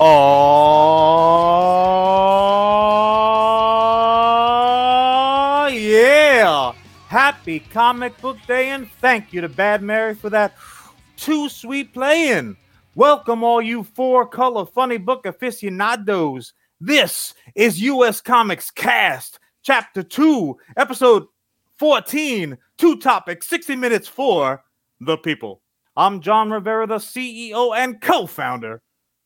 Oh, yeah. Happy comic book day, and thank you to Bad Mary for that too sweet playing. Welcome, all you four color funny book aficionados. This is U.S. Comics Cast, Chapter 2, Episode 14, two topics, 60 minutes for the people. I'm John Rivera, the CEO and co founder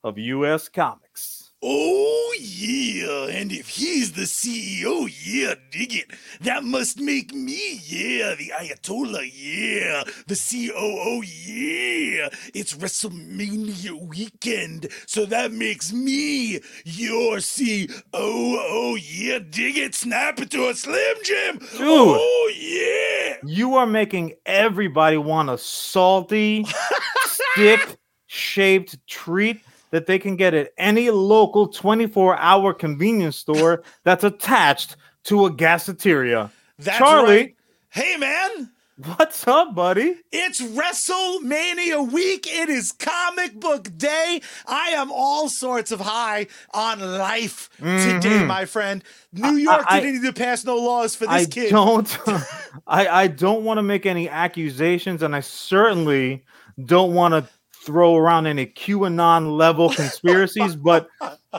of U.S. Comics. Oh, yeah. And if he's the CEO, yeah, dig it. That must make me, yeah, the Ayatollah, yeah, the COO, yeah. It's WrestleMania weekend, so that makes me your COO, yeah, dig it. Snap it to a Slim Jim. Dude. Oh, yeah. You are making everybody want a salty, stick shaped treat that they can get at any local 24 hour convenience store that's attached to a gaseteria. That's Charlie. right. Hey, man. What's up, buddy? It's WrestleMania week. It is comic book day. I am all sorts of high on life today, Mhm. my friend. New York I- didn't need to pass no laws for this I kid. don't I, I don't want to make any accusations, and I certainly don't want to throw around any QAnon level conspiracies, but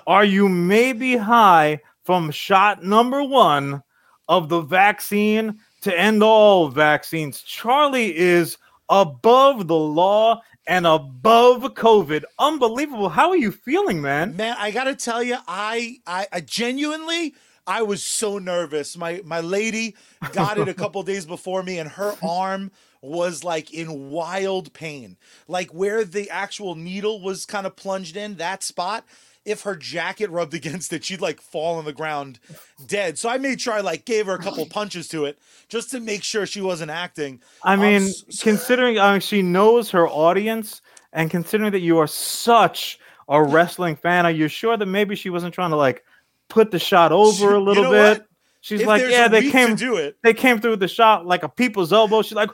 are you maybe high from shot number one of the vaccine to end all vaccines? Charlie is above the law and above COVID. Unbelievable. How are you feeling, man? Man, I gotta tell you, I, I, I genuinely, I was so nervous. My my lady got it a couple days before me, and her arm was like in wild pain, like where the actual needle was kind of plunged in that spot. If her jacket rubbed against it, she'd like fall on the ground dead. So I made sure I like gave her a couple punches to it just to make sure she wasn't acting. I mean, s- s- considering uh, she knows her audience, and considering that you are such a wrestling fan, are you sure that maybe she wasn't trying to like put the shot over a You little know bit? what? She's If like, yeah, they came, to do it. they came through the shot like a people's elbow. She's like,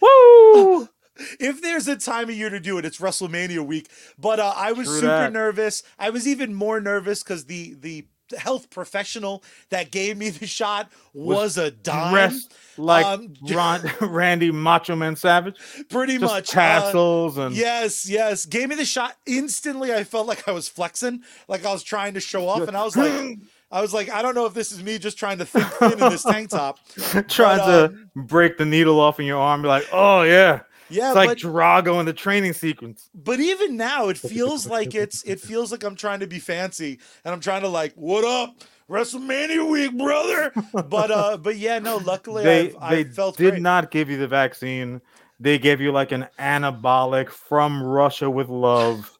woo! if there's a time of year to do it, it's WrestleMania week. But uh, I was True super that. nervous. I was even more nervous because the the health professional that gave me the shot was, a dime. Like Um, Ron, Randy Macho Man Savage, pretty just much. uh, tassels and Yes, yes. Gave me the shot instantly. I felt like I was flexing, like I was trying to show off, and I was like, I was like, I don't know if this is me just trying to think thin in this tank top. trying but, to break the needle off in your arm. Be like, oh yeah, Yeah, it's like but Drago in the training sequence. but even now it feels like it's it feels like I'm trying to be fancy and I'm trying to like what up WrestleMania week brother but uh but yeah no luckily they I've, they I felt did great. not give you the vaccine. They gave you like an anabolic from Russia with love.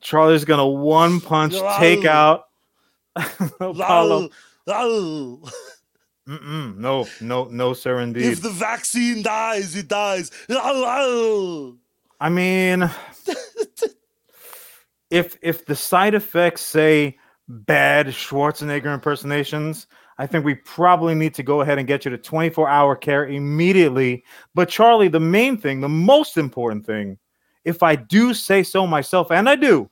Charlie's gonna one punch take out Apollo. Lol, lol. Mm-mm, no, no, no, sir, indeed. if the vaccine dies it dies Lol, lol. I mean, if if the side effects say bad Schwarzenegger impersonations, I think we probably need to go ahead and get you to 24 hour care immediately. But Charlie, the main thing, the most important thing, if I do say so myself, and I do,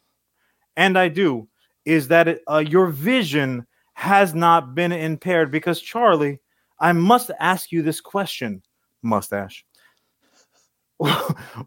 and I do, is that it, uh, your vision has not been impaired. Because Charlie, I must ask you this question, mustache.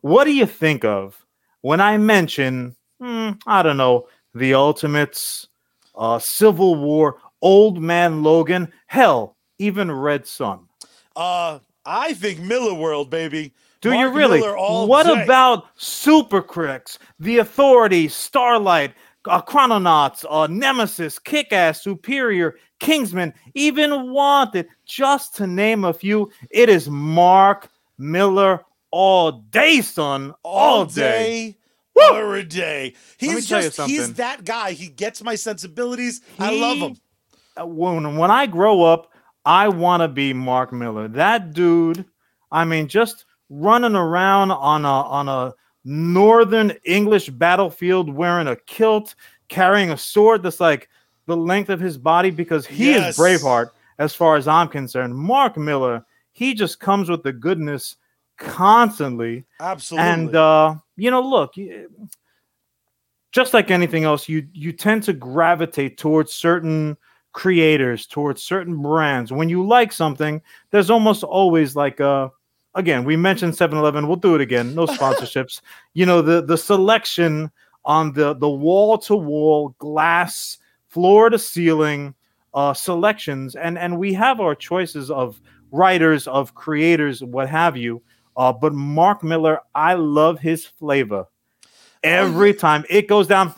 what do you think of when I mention, hmm, I don't know, the Ultimates, uh, Civil War, Old Man Logan, hell, even Red Sun? uh I think Millarworld baby Do you really? What day. about Supercrooks, The Authority, Starlight, uh, Chrononauts, uh, Nemesis, Kick Ass, Superior, Kingsman, even Wanted, just to name a few? It is Mark Millar all day, son. All, all day. day or a day. He's just he's that guy. He gets my sensibilities. I love him. uh, when when I grow up, I want to be Mark Millar. That dude, I mean, just running around on a on a northern English battlefield wearing a kilt, carrying a sword that's like the length of his body because he Yes. is Braveheart as far as I'm concerned. Mark Millar, he just comes with the goodness constantly. Absolutely. And uh, you know, look, just like anything else, you you tend to gravitate towards certain creators, towards certain brands. When you like something, there's almost always like a again, we mentioned 7-Eleven, we'll do it again. No sponsorships. you know, the the selection on the the wall to wall glass, floor to ceiling uh selections and and we have our choices of writers, of creators, what have you. Uh, but Mark Millar, I love his flavor. Every time it goes down,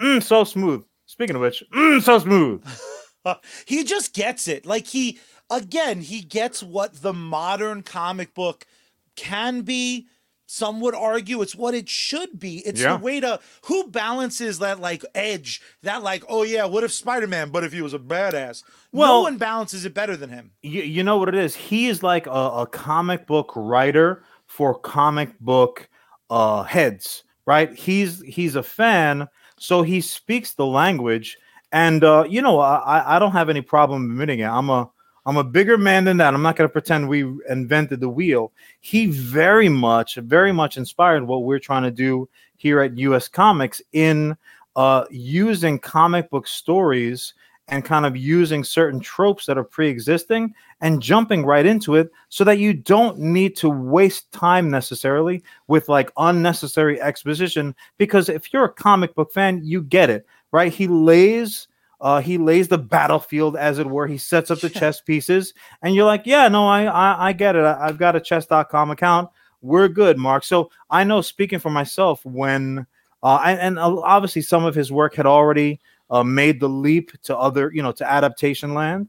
mm, so smooth. Speaking of which, mm, so smooth. he just gets it. Like he again, he gets what the modern comic book can be. Some would argue it's what it should be. It's Yeah. the way to who balances that like edge, that like, oh yeah, what if Spider-Man, but if he was a badass? Well, no one balances it better than him. you, you know what it is he is like a, a comic book writer for comic book uh heads right he's he's a fan so he speaks the language and uh you know I- i don't have any problem admitting it i'm a i'm a bigger man than that. I'm not going to pretend we invented the wheel. He very much very much inspired what we're trying to do here at us comics in uh using comic book stories and kind of using certain tropes that are pre-existing and jumping right into it so that you don't need to waste time necessarily with like unnecessary exposition because if you're a comic book fan you get it right? He lays uh, he lays the battlefield as it were. He sets up the chess pieces and you're like yeah no i i, I get it. I, i've got a chess.com account. We're good mark. So i know speaking for myself when uh, and, and uh, obviously some of his work had already uh, made the leap to other, you know, to adaptation land.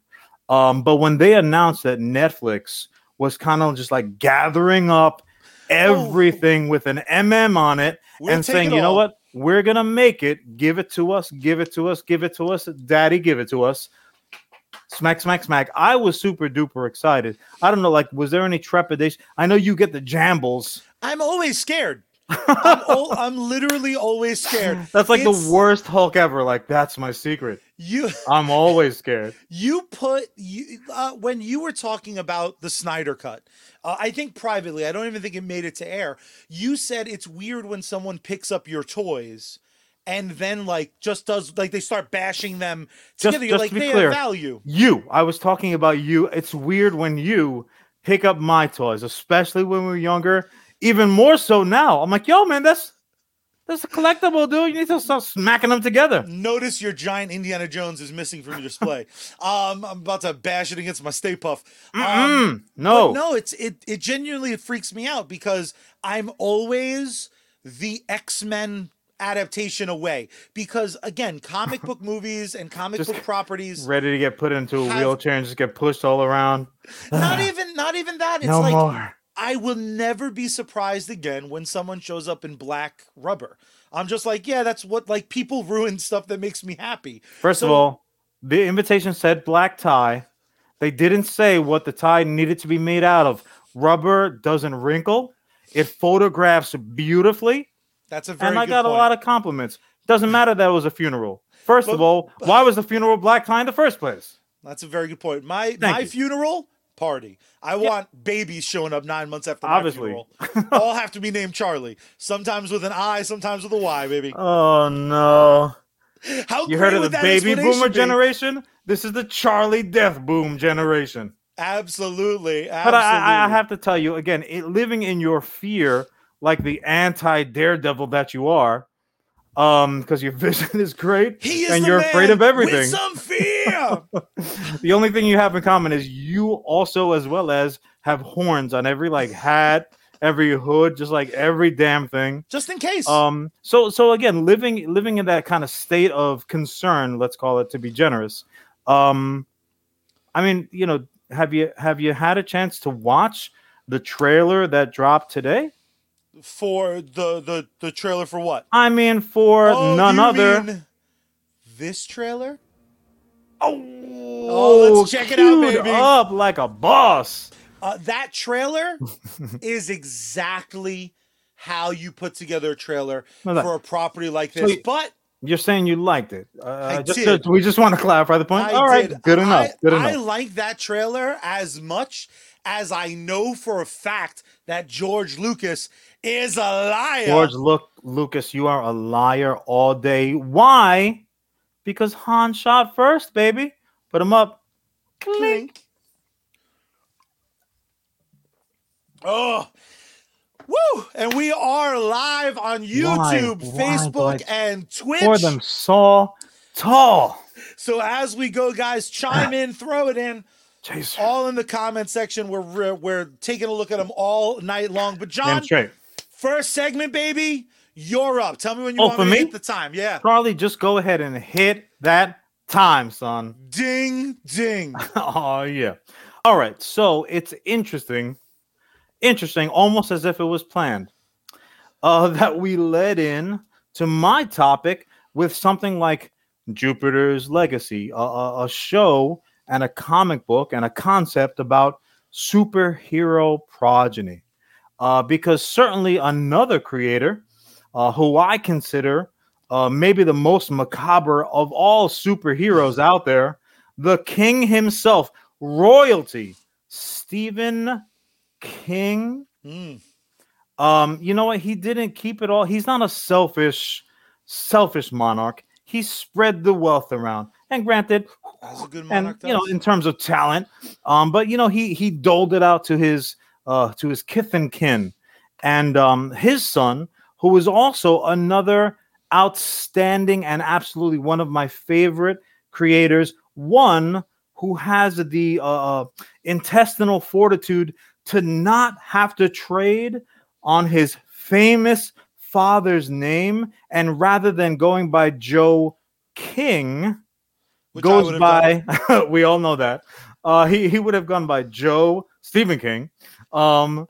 Um, but when they announced that Netflix was kind of just like gathering up everything with an MM on it We'll and saying, it you know what, we're gonna make it, give it to us, give it to us, give it to us, daddy, give it to us. Smack, smack, smack. I was super duper excited. I don't know, like, was there any trepidation? I know you get the jambles. I'm always scared. I'm, al- I'm literally always scared. That's like It's- the worst Hulk ever. Like, that's my secret. You I'm always scared. you put you uh, when you were talking about the Snyder cut. Uh, I think privately, I don't even think it made it to air. You said it's weird when someone picks up your toys and then like just does like they start bashing them Just- together. You're just like to be they clear, have value. You, I was talking about you. It's weird when you pick up my toys, especially when we were younger. Even more so now. I'm like, yo, man, that's that's a collectible, dude. You need to start smacking them together. Notice your giant Indiana Jones is missing from your display. um, I'm about to bash it against my Stay Puff. Um, no, no, it's it it genuinely it freaks me out because I'm always the X-Men adaptation away. Because again, comic book movies and comic Just book properties, ready to get put into a Have- wheelchair and just get pushed all around. not even not even that. It's no like more. I will never be surprised again when someone shows up in black rubber. I'm just like, yeah, that's what like people ruin stuff that makes me happy. First of all, the invitation said black tie. They didn't say what the tie needed to be made out of. Rubber doesn't wrinkle. It photographs beautifully. That's a very and I got point. a lot of compliments. Doesn't matter that it was a funeral. First of all, why was the funeral black tie in the first place? That's a very good point. My Thank my you. funeral party. I want babies showing up nine months after my Obviously. All have to be named Charlie. Sometimes with an I, sometimes with a Y, baby. Oh no! How You heard of the baby boomer be? generation? This is the Charlie Death Boom generation. Absolutely, absolutely. But I, I, have to tell you again, it, living in your fear, like the anti Daredevil that you are, um, because your vision is great He is and you're afraid of everything. Some fear. The only thing you have in common is you also, as well as, have horns on every like hat, every hood, just like every damn thing. Just in case. Um, so so again, living living in that kind of state of concern, let's call it to be generous. Um, I mean, you know, have you have you had a chance to watch the trailer that dropped today? for the the the trailer for what? I mean, for Oh, none other. mean this trailer? Oh, let's check it out, baby. Up like a boss. Uh, that trailer is exactly how you put together a trailer No, that- for a property like So this. you- but You're saying you liked it. Uh, I just did. we just want to clarify the point. I All right, did. good enough. I, good I like that trailer as much as I know for a fact that George Lucas is a liar. George looked Lucas, you are a liar all day. Why? Because Han shot first, baby. Put him up. Clink. Oh, woo! And we are live on YouTube, Why? Why Facebook, do I and Twitch. For them so tall. So as we go, guys, chime in, throw it in, Jeez. all in the comment section. We're we're, we're taking a look at them all night long. But John, first segment, baby, you're up. Tell me when you Oh, want for me to me? hit the time. Yeah, Charlie, just go ahead and hit that time, son. ding, ding. oh yeah. All right. So it's interesting, interesting, almost as if it was planned, uh, that we led in to my topic with something like Jupiter's Legacy, a, a, a show and a comic book and a concept about superhero progeny. Uh, because certainly another creator uh, who I consider uh, maybe the most macabre of all superheroes out there, the king himself, royalty, Stephen King. Mm. Um, you know what? He didn't keep it all. He's not a selfish, selfish monarch. He spread the wealth around. And granted, That's a good and you know, in terms of talent, um, but you know, he he doled it out to his uh to his kith and kin, and um his son, who was also another outstanding and absolutely one of my favorite creators, one who has the uh, intestinal fortitude to not have to trade on his famous father's name, and rather than going by Joe King, Which goes by we all know that uh he he would have gone by joe stephen king um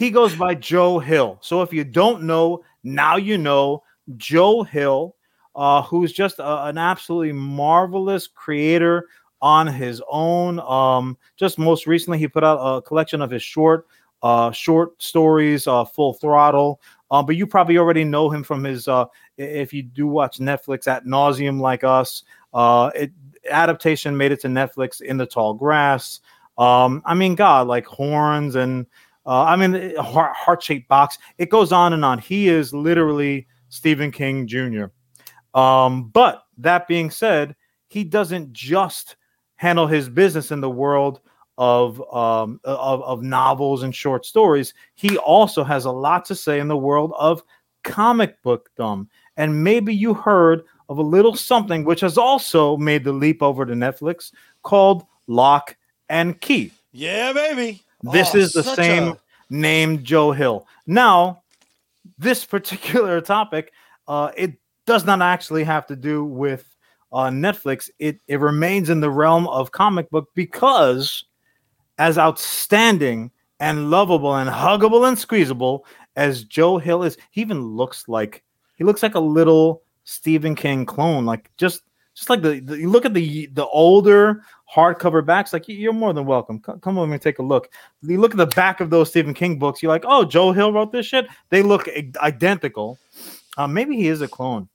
he goes by joe hill. So if you don't know now you know joe hill uh who's just a, an absolutely marvelous creator on his own. Um just most recently he put out a collection of his short uh short stories uh full throttle. Um but you probably already know him from his uh if you do watch netflix at nauseum like us uh, it adaptation made it to Netflix in the tall grass. Um, I mean, God, like horns and uh, I mean, heart heart shaped box. It goes on and on. He is literally Stephen King Jr. Um, but that being said, he doesn't just handle his business in the world of um of, of novels and short stories. He also has a lot to say in the world of comic book dumb. And maybe you heard of a little something which has also made the leap over to Netflix called Locke & Key. yeah, baby. This Oh, is the same a- named Joe Hill. Now, this particular topic, uh, it does not actually have to do with uh, Netflix. It it remains in the realm of comic book because, as outstanding and lovable and huggable and squeezable as Joe Hill is, he even looks like he looks like a little Stephen King clone. Like just just like the, the you look at the the older hardcover backs. Like you're more than welcome. Come, come over and take a look. You look at the back of those Stephen King books. You're like, oh, Joe Hill wrote this shit. They look identical. Uh, maybe he is a clone.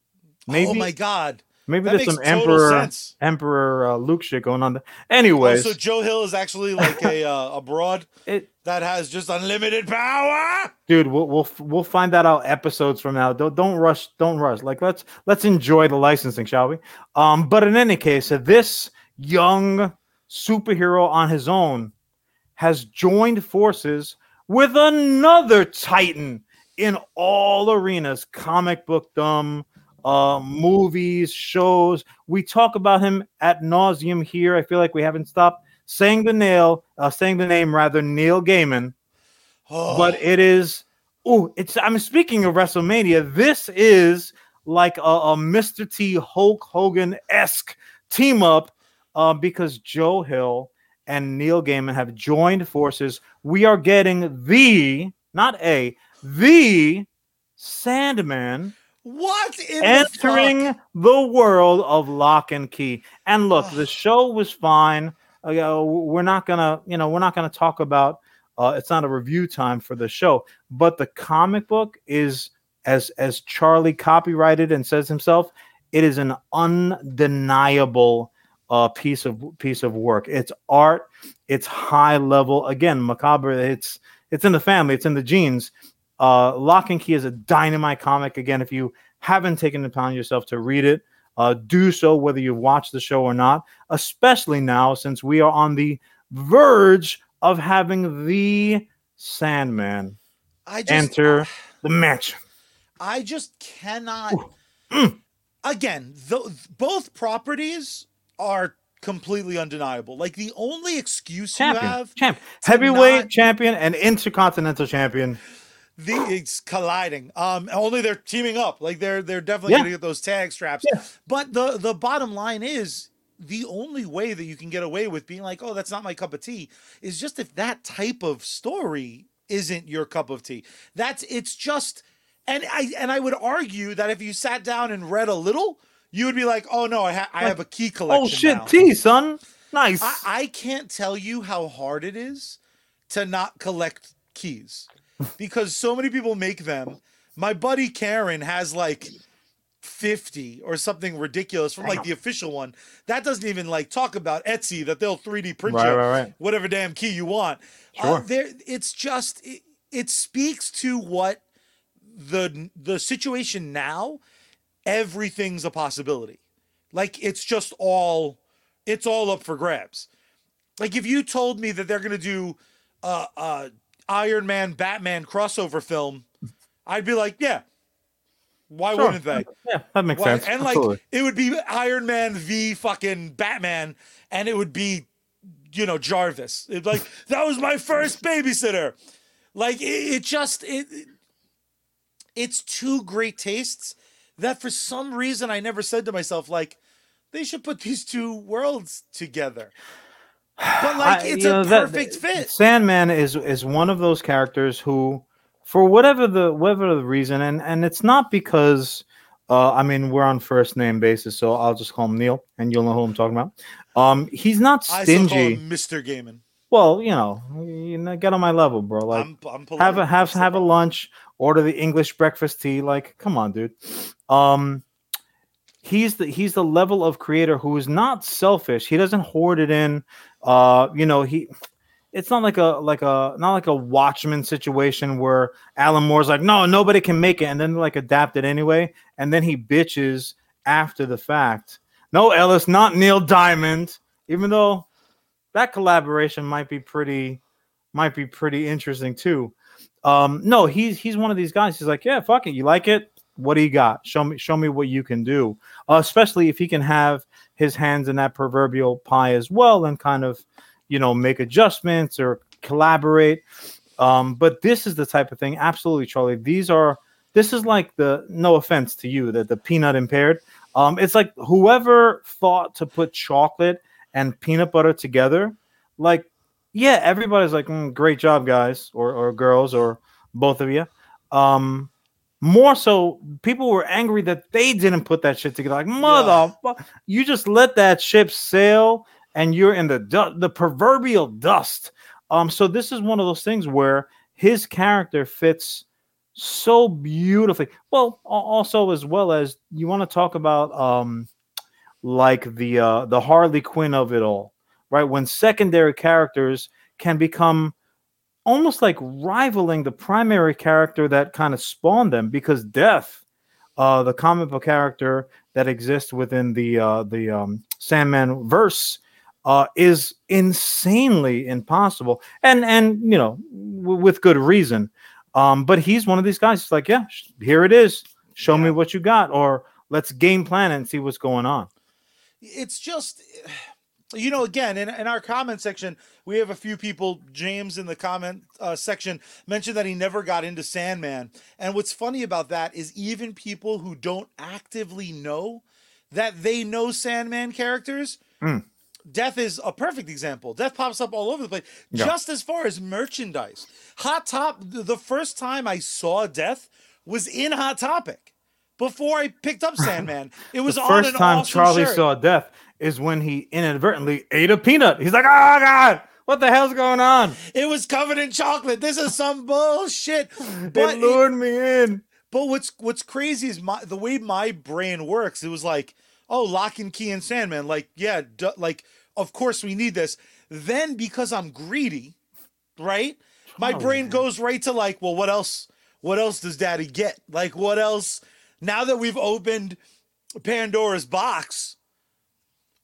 Maybe oh my god. Maybe That there's some emperor sense. emperor uh, Luke shit going on. There. Anyways, Oh, so Joe Hill is actually like a uh, a broad it, that has just unlimited power. dude, we'll we'll we'll find that out episodes from now. Don't don't rush. Don't rush. Like let's let's enjoy the licensing, shall we? Um, but in any case, this young superhero on his own has joined forces with another titan in all arenas comic book dumb uh movies shows. We talk about him at nauseum here. I feel like we haven't stopped saying the nail uh saying the name rather neil gaiman. Oh, but it is oh it's i'm speaking of wrestlemania. This is like a, a mr t hulk hogan-esque team up uh, because joe hill and neil gaiman have joined forces. We are getting the not a the sandman what in entering the, the world of Locke & Key. And look, the show was fine. Uh, we're not gonna, you know, we're not gonna talk about. Uh, it's not a review time for the show, but the comic book is as as Charlie copyrighted and says himself. It is an undeniable uh, piece of piece of work. It's art. It's high level. Again, macabre. It's it's in the family. It's in the genes. Uh, Locke & Key is a dynamite comic. Again, if you haven't taken the time yourself to read it, uh, do so whether you've watched the show or not, especially now since we are on the verge of having the Sandman just enter the mansion. I just cannot. Mm. Again, th- both properties are completely undeniable. Like the only excuse you Champion, have, champ, heavyweight not- champion, and intercontinental champion. The it's colliding. Um, only they're teaming up. Like they're they're definitely Yeah. gonna get those tag straps. Yeah. But the the bottom line is the only way that you can get away with being like, oh, that's not my cup of tea, is just if that type of story isn't your cup of tea. That's it's just and I and I would argue that if you sat down and read a little, you would be like, oh no, I, ha- I have a key collection. Oh shit, now. T son, nice. I, I can't tell you how hard it is to not collect keys because so many people make them. My buddy Karen has like 50 or something ridiculous from like the official one. That doesn't even like talk about Etsy that they'll 3D print right, you right, right. whatever damn key you want. Uh, Sure. there, it's just it, it speaks to what the the situation now. Everything's a possibility. Like it's just all it's all up for grabs. Like if you told me that they're gonna do uh, a Iron Man Batman crossover film, I'd be like, yeah. Why Sure. wouldn't they? Yeah, that makes Why- sense. And like Absolutely. it would be Iron Man v fucking Batman, and it would be, you know, Jarvis. It's like that was my first babysitter. Like it, it just it, it- it's two great tastes that for some reason I never said to myself like they should put these two worlds together. But like I- it's a know, that- perfect fit. Sandman is is one of those characters who, for whatever the whatever the reason, and and it's not because, uh, I mean we're on first name basis, so I'll just call him Neil, and you'll know who I'm talking about. Um, he's not I still call stingy. Mr. Gaiman. Well, you know, you know, get on my level, bro. Like I'm, I'm have a have have a lunch, order the English breakfast tea. Like, come on, dude. Um, he's the he's the level of creator who is not selfish. He doesn't hoard it in. Uh, you know, he. It's not like a like a not like a Watchmen situation where Alan Moore's like, no, nobody can make it, and then like adapt it anyway, and then he bitches after the fact. No, Ellis, not Neil Diamond, even though that collaboration might be pretty might be pretty interesting too. Um, no, he's he's one of these guys. He's like, yeah, fuck it. You like it? What do you got? Show me, show me what you can do. Uh, especially if he can have his hands in that proverbial pie as well, and kind of, you know, make adjustments or collaborate. Um, but this is the type of thing. Absolutely, Charlie. These are. This is like the. No offense to you, that the peanut impaired. Um, it's like whoever thought to put chocolate and peanut butter together, like yeah, everybody's like, "Mm, great job, guys, or or girls, or both of you. Um, more so, people were angry that they didn't put that shit together. Like, mother, you just let that ship sail, and you're in the du- the proverbial dust. Um, so this is one of those things where his character fits so beautifully. Well, also as well as you want to talk about um, like the uh, the Harley Quinn of it all right? When secondary characters can become almost like rivaling the primary character that kind of spawned them because death, uh, the comic book character that exists within the uh, the um, Sandman verse, uh, is insanely impossible, and and you know w- with good reason. Um, but he's one of these guys. It's like, yeah, sh- here it is. Show me what you got, or let's game plan and see what's going on. it's just you know again in, in our comment section we have a few people james in the comment uh, section mentioned that he never got into sandman and what's funny about that is even people who don't actively know that they know sandman characters Mm. death is a perfect example death pops up all over the place Yeah. just as far as merchandise hot top the first time i saw death was in hot topic before I picked up Sandman, it was the on first time awesome Charlie shirt. saw death is when he inadvertently ate a peanut. He's like, "Oh God, what the hell's going on?" It was covered in chocolate. This is some bullshit. They But lured me in. but what's what's crazy is my the way my brain works. It was like, oh, Locke & Key and Sandman. Like, yeah, like of course we need this. Then because I'm greedy, right? My Oh, brain man. goes right to like, well, what else? what else does daddy get? Like, what else? Now that we've opened Pandora's box,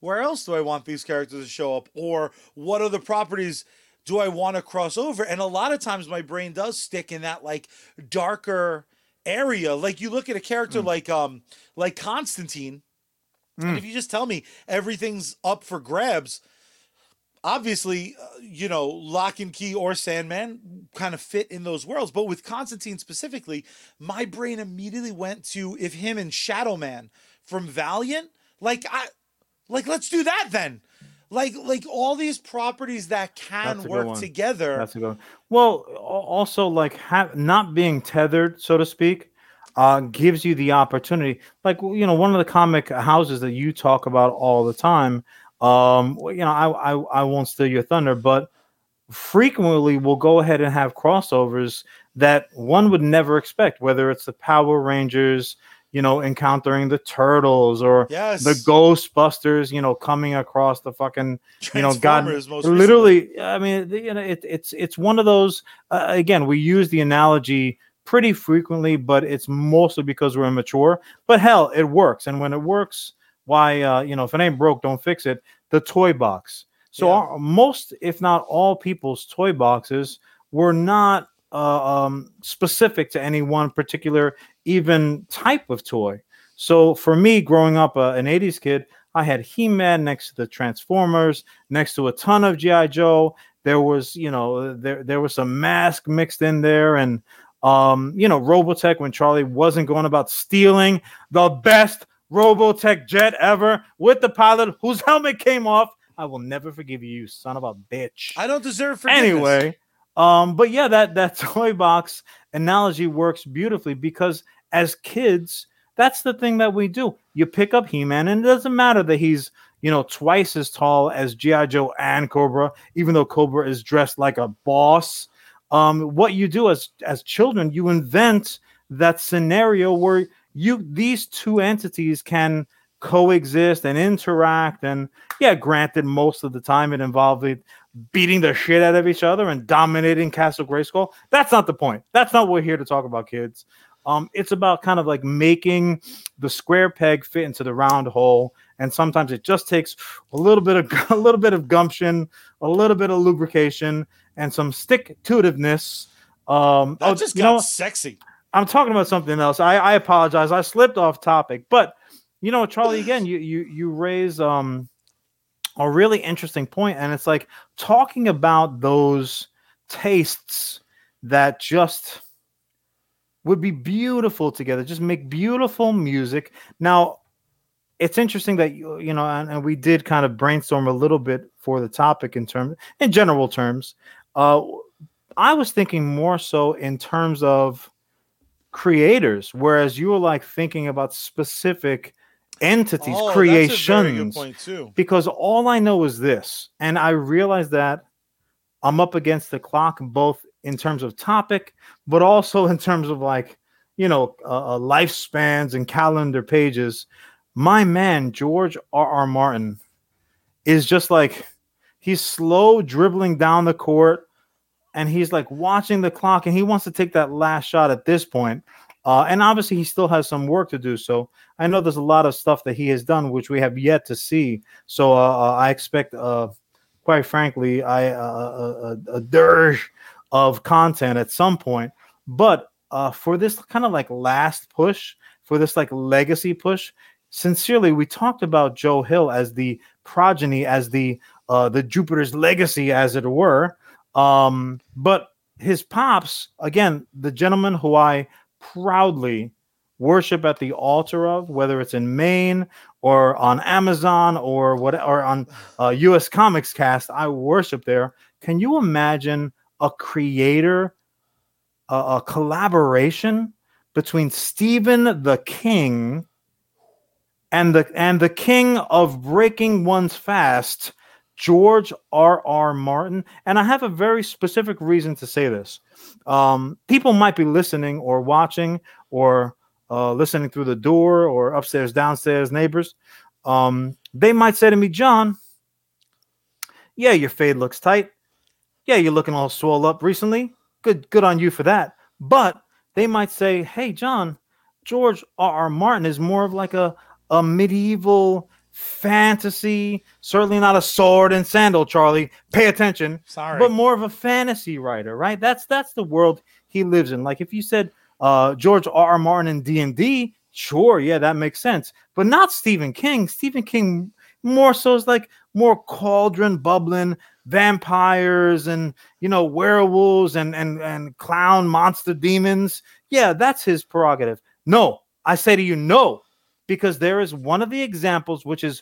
where else do I want these characters to show up? Or what other properties do I want to cross over? And a lot of times my brain does stick in that like darker area. Like you look at a character mm. like um like Constantine, mm. and if you just tell me everything's up for grabs, obviously, uh, you know, Locke & Key or Sandman kind of fit in those worlds. But with Constantine specifically, my brain immediately went to if him and Shadow Man from Valiant, like I like let's do that then. Like like all these properties that can work together. That's a good. One. Well, also like have not being tethered, so to speak, uh, gives you the opportunity. Like you know, one of the comic houses that you talk about all the time. Um, you know, I I, I won't steal your thunder, but frequently we'll go ahead and have crossovers that one would never expect, whether it's the Power Rangers, you know, encountering the turtles or yes. the Ghostbusters, you know, coming across the fucking, you know, God, literally. Recently. I mean, you know, it, it's it's one of those. Uh, again, we use the analogy pretty frequently, but it's mostly because we're immature. But hell, it works, and when it works, why, uh, you know, if it ain't broke, don't fix it. The toy box. So yeah. our, most, if not all, people's toy boxes were not uh, um, specific to any one particular even type of toy. So for me, growing up uh, an 80s kid, I had He-Man next to the Transformers, next to a ton of GI Joe. There was, you know, there there was some M.A.S.K. mixed in there, and um, you know, Robotech when Charlie wasn't going about stealing the best Robotech jet ever with the pilot whose helmet came off. I will never forgive you, son of a bitch. I don't deserve forgiveness. Anyway, um, but yeah, that that toy box analogy works beautifully because as kids, that's the thing that we do. You pick up He-Man, and it doesn't matter that he's you know twice as tall as GI Joe and Cobra, even though Cobra is dressed like a boss. Um, what you do as as children, you invent that scenario where you these two entities can coexist and interact. And yeah, granted, most of the time it involved beating the shit out of each other and dominating Castle Grayskull. That's not the point. That's not what we're here to talk about, kids. Um, it's about kind of like making the square peg fit into the round hole, and sometimes it just takes a little bit of a little bit of gumption, a little bit of lubrication, and some stick to itiveness. Um, that oh, just got know, sexy. I'm talking about something else. I, I apologize. I slipped off topic, but you know, Charlie, again, you you you raise um a really interesting point, and it's like talking about those tastes that just would be beautiful together, just make beautiful music. Now, it's interesting that you you know, and, and we did kind of brainstorm a little bit for the topic in terms in general terms. Uh, I was thinking more so in terms of creators, whereas you were like thinking about specific entities, oh, creations. Because all I know is this, and I realize that I'm up against the clock, both in terms of topic, but also in terms of like, you know, uh, uh, lifespans and calendar pages. My man, George R. R. Martin, is just like he's slow dribbling down the court and he's like watching the clock and he wants to take that last shot at this point. Uh, and obviously, he still has some work to do. So I know there's a lot of stuff that he has done which we have yet to see. So uh, uh I expect, uh, quite frankly, I uh, uh, a, a dirge of content at some point. But for this kind of like last push, for this like legacy push, sincerely, we talked about Joe Hill as the progeny, as the the Jupiter's legacy, as it were. Um, but his pops, again, the gentleman who I proudly worship at the altar of, whether it's in Maine or on Amazon or what or on uh, US Comics Cast, I worship there. Can you imagine a creator, a, a collaboration between Stephen the King and the and the king of breaking one's fast, George R. R. Martin? And I have a very specific reason to say this um, people might be listening or watching or uh, listening through the door or upstairs, downstairs, neighbors. Um, they might say to me, John, yeah, your fade looks tight. Yeah, you're looking all swole up recently. Good, good on you for that. But they might say, "Hey, John, George R. R. Martin is more of like a a medieval fantasy, certainly not a sword and sandal, Charlie. Pay attention. Sorry. But more of a fantasy writer, right? That's that's the world he lives in. Like if you said uh George R. R. Martin in D&D, sure, yeah, that makes sense. But not Stephen King. Stephen King more so is like more cauldron bubbling vampires and you know werewolves and and and clown monster demons. Yeah, that's his prerogative. No, I say to you, no, because there is one of the examples which is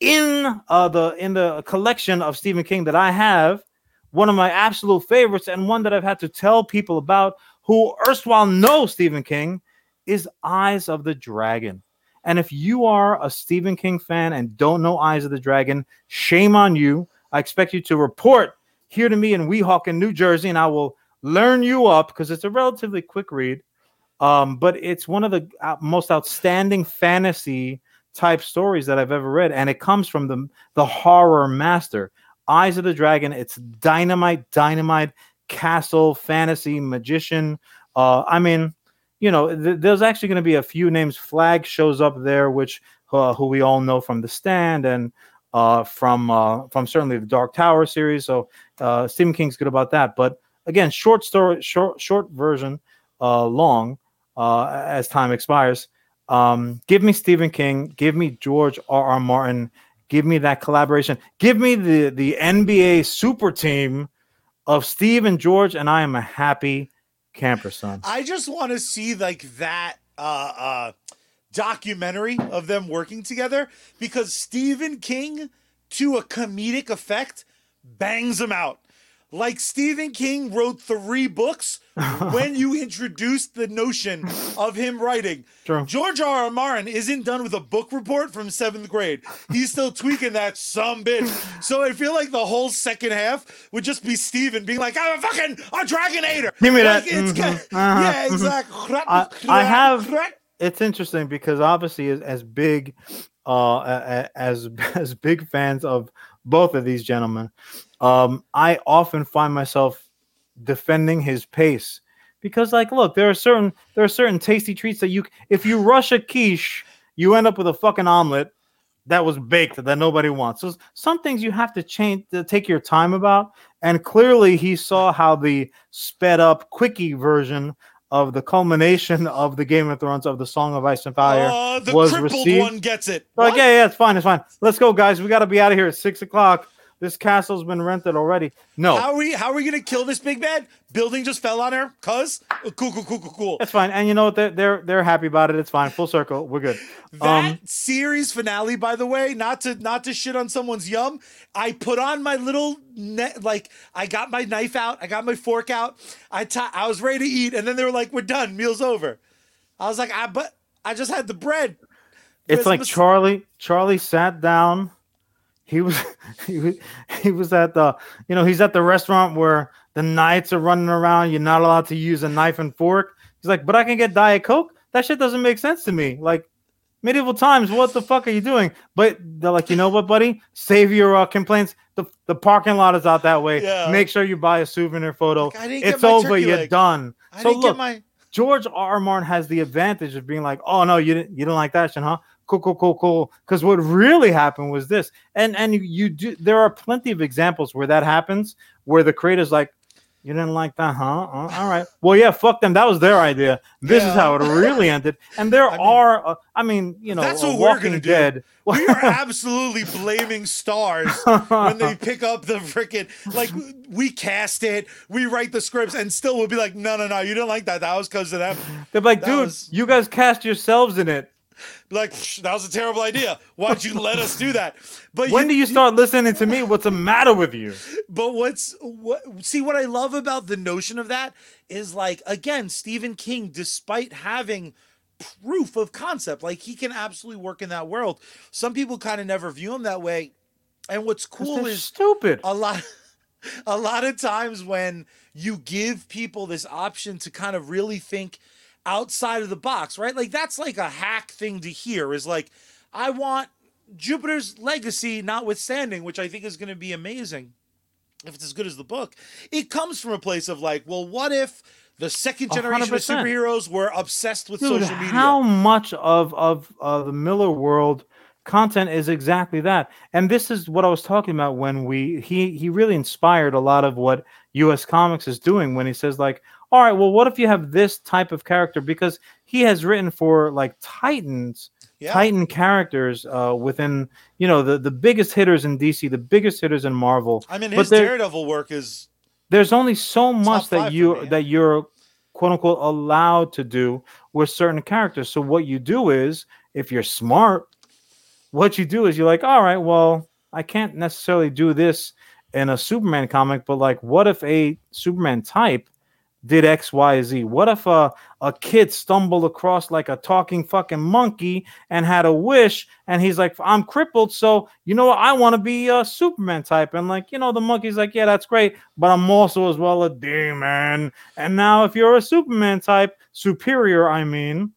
in uh, the in the collection of Stephen King that I have, one of my absolute favorites, and one that I've had to tell people about who erstwhile know Stephen King, is Eyes of the Dragon. And if you are a Stephen King fan and don't know Eyes of the Dragon, shame on you. I expect you to report here to me in Weehawken, New Jersey, and I will learn you up because it's a relatively quick read. Um, but it's one of the uh, most outstanding fantasy type stories that I've ever read, and it comes from the the horror master, Eyes of the Dragon. It's dynamite, dynamite castle fantasy magician. Uh, I mean, you know, th- there's actually going to be a few names. Flagg shows up there, which uh, who we all know from The Stand and uh, from uh, from certainly the Dark Tower series. So uh, Stephen King's good about that. But again, short story, short short version, uh, long uh, as time expires. Um, give me Stephen King. Give me George R. R. Martin. Give me that collaboration. Give me the the NBA super team of Steve and George, and I am a happy camper son. I just want to see like that uh uh documentary of them working together because Stephen King to a comedic effect bangs them out. Like Stephen King wrote three books when you introduced the notion of him writing. True. George R. R. Martin isn't done with a book report from seventh grade. He's still tweaking that some bitch. So I feel like the whole second half would just be Stephen being like, "I'm a fucking a Dragonator." Give me like, that. It's Mhm. kind Uh-huh. yeah, exactly. I- I have- It's interesting because obviously, as, as big, uh, as as big fans of both of these gentlemen, um, I often find myself defending his pace because, like, look, there are certain there are certain tasty treats that you, if you rush a quiche, you end up with a fucking omelet that was baked that nobody wants. So some things you have to change to take your time about. And clearly he saw how the sped up quickie version of the culmination of the Game of Thrones of the Song of Ice and Fire. Uh, the was crippled received- one gets it. Like, yeah, yeah, it's fine, it's fine. Let's go, guys. We gotta be out of here at six o'clock. This castle's been rented already. No, How are we? How are we gonna kill this big bad? Building just fell on her. Cuz Uh, cool, cool, cool, cool, cool. that's fine. And you know what? They're they're they're happy about it. It's fine. Full circle. We're good. That Um, series finale, by the way, not to not to shit on someone's yum. I put on my little net, like I got my knife out, I got my fork out. I I was ready to eat, and then they were like, "We're done, meal's over." I was like, "I but I just had the bread." It's like Charlie. Charlie sat down. He was he was he was at the you know he's at the restaurant where the knights are running around. You're not allowed to use a knife and fork. He's like, but I can get diet coke. That shit doesn't make sense to me. Like medieval times, what the fuck are you doing? But they're like, you know what, buddy? Save your uh, complaints. The the parking lot is out that way. Yeah. Make sure you buy a souvenir photo. Like, I didn't get it's over. You're leg. done. I so look, get my. George R. R. Martin has the advantage of being like, oh no, you didn't you didn't like that shit, huh? Cool, cool, cool, cool. Because what really happened was this, and and you, do. There are plenty of examples where that happens, where the creator's like, you didn't like that, huh? Uh, all right. Well, yeah, fuck them. That was their idea. This is how it really ended. And there I mean- are, uh, I mean, you know, That's what we're Walking gonna do. Dead. We are absolutely blaming stars when they pick up the freaking like we cast it, we write the scripts, and still we'll be like, no, no, no, you didn't like that. That was because of them. They're like, That dude, was- you guys cast yourselves in it. Like that was a terrible idea. Why'd you let us do that? But When do you start listening to me? What's the matter with you? But what's what? See what I love about the notion of that is like again, Stephen King, despite having proof of concept, like he can absolutely work in that world. Some people kind of never view him that way. And what's cool is stupid. a lot a lot of times when you give people this option to kind of really think outside of the box right like that's like a hack thing to hear is like i want jupiter's legacy notwithstanding which i think is going to be amazing if it's as good as the book it comes from a place of like well what if The second generation of 100%. superheroes were obsessed with Dude, social media. how much of of uh, the Millarworld content is exactly that? And this is what I was talking about when we he he really inspired a lot of what U.S. Comics is doing when he says like, all right, well, what if you have this type of character? Because he has written for like Titans, yeah. Titan characters uh, within you know the the biggest hitters in DC, the biggest hitters in Marvel. I mean, but his there- Daredevil work is there's only so much that you me, yeah. that you're quote unquote allowed to do with certain characters. So what you do is, if you're smart, what you do is you're like, all right, well, I can't necessarily do this in a Superman comic, but like, what if a Superman type did X, Y, Z? What if a, a kid stumbled across like a talking fucking monkey and had a wish, and he's like, I'm crippled, so you know what? I want to be a Superman type. And like, you know, the monkey's like, yeah, that's great, but I'm also as well a demon. And now, if you're a Superman type, superior, I mean,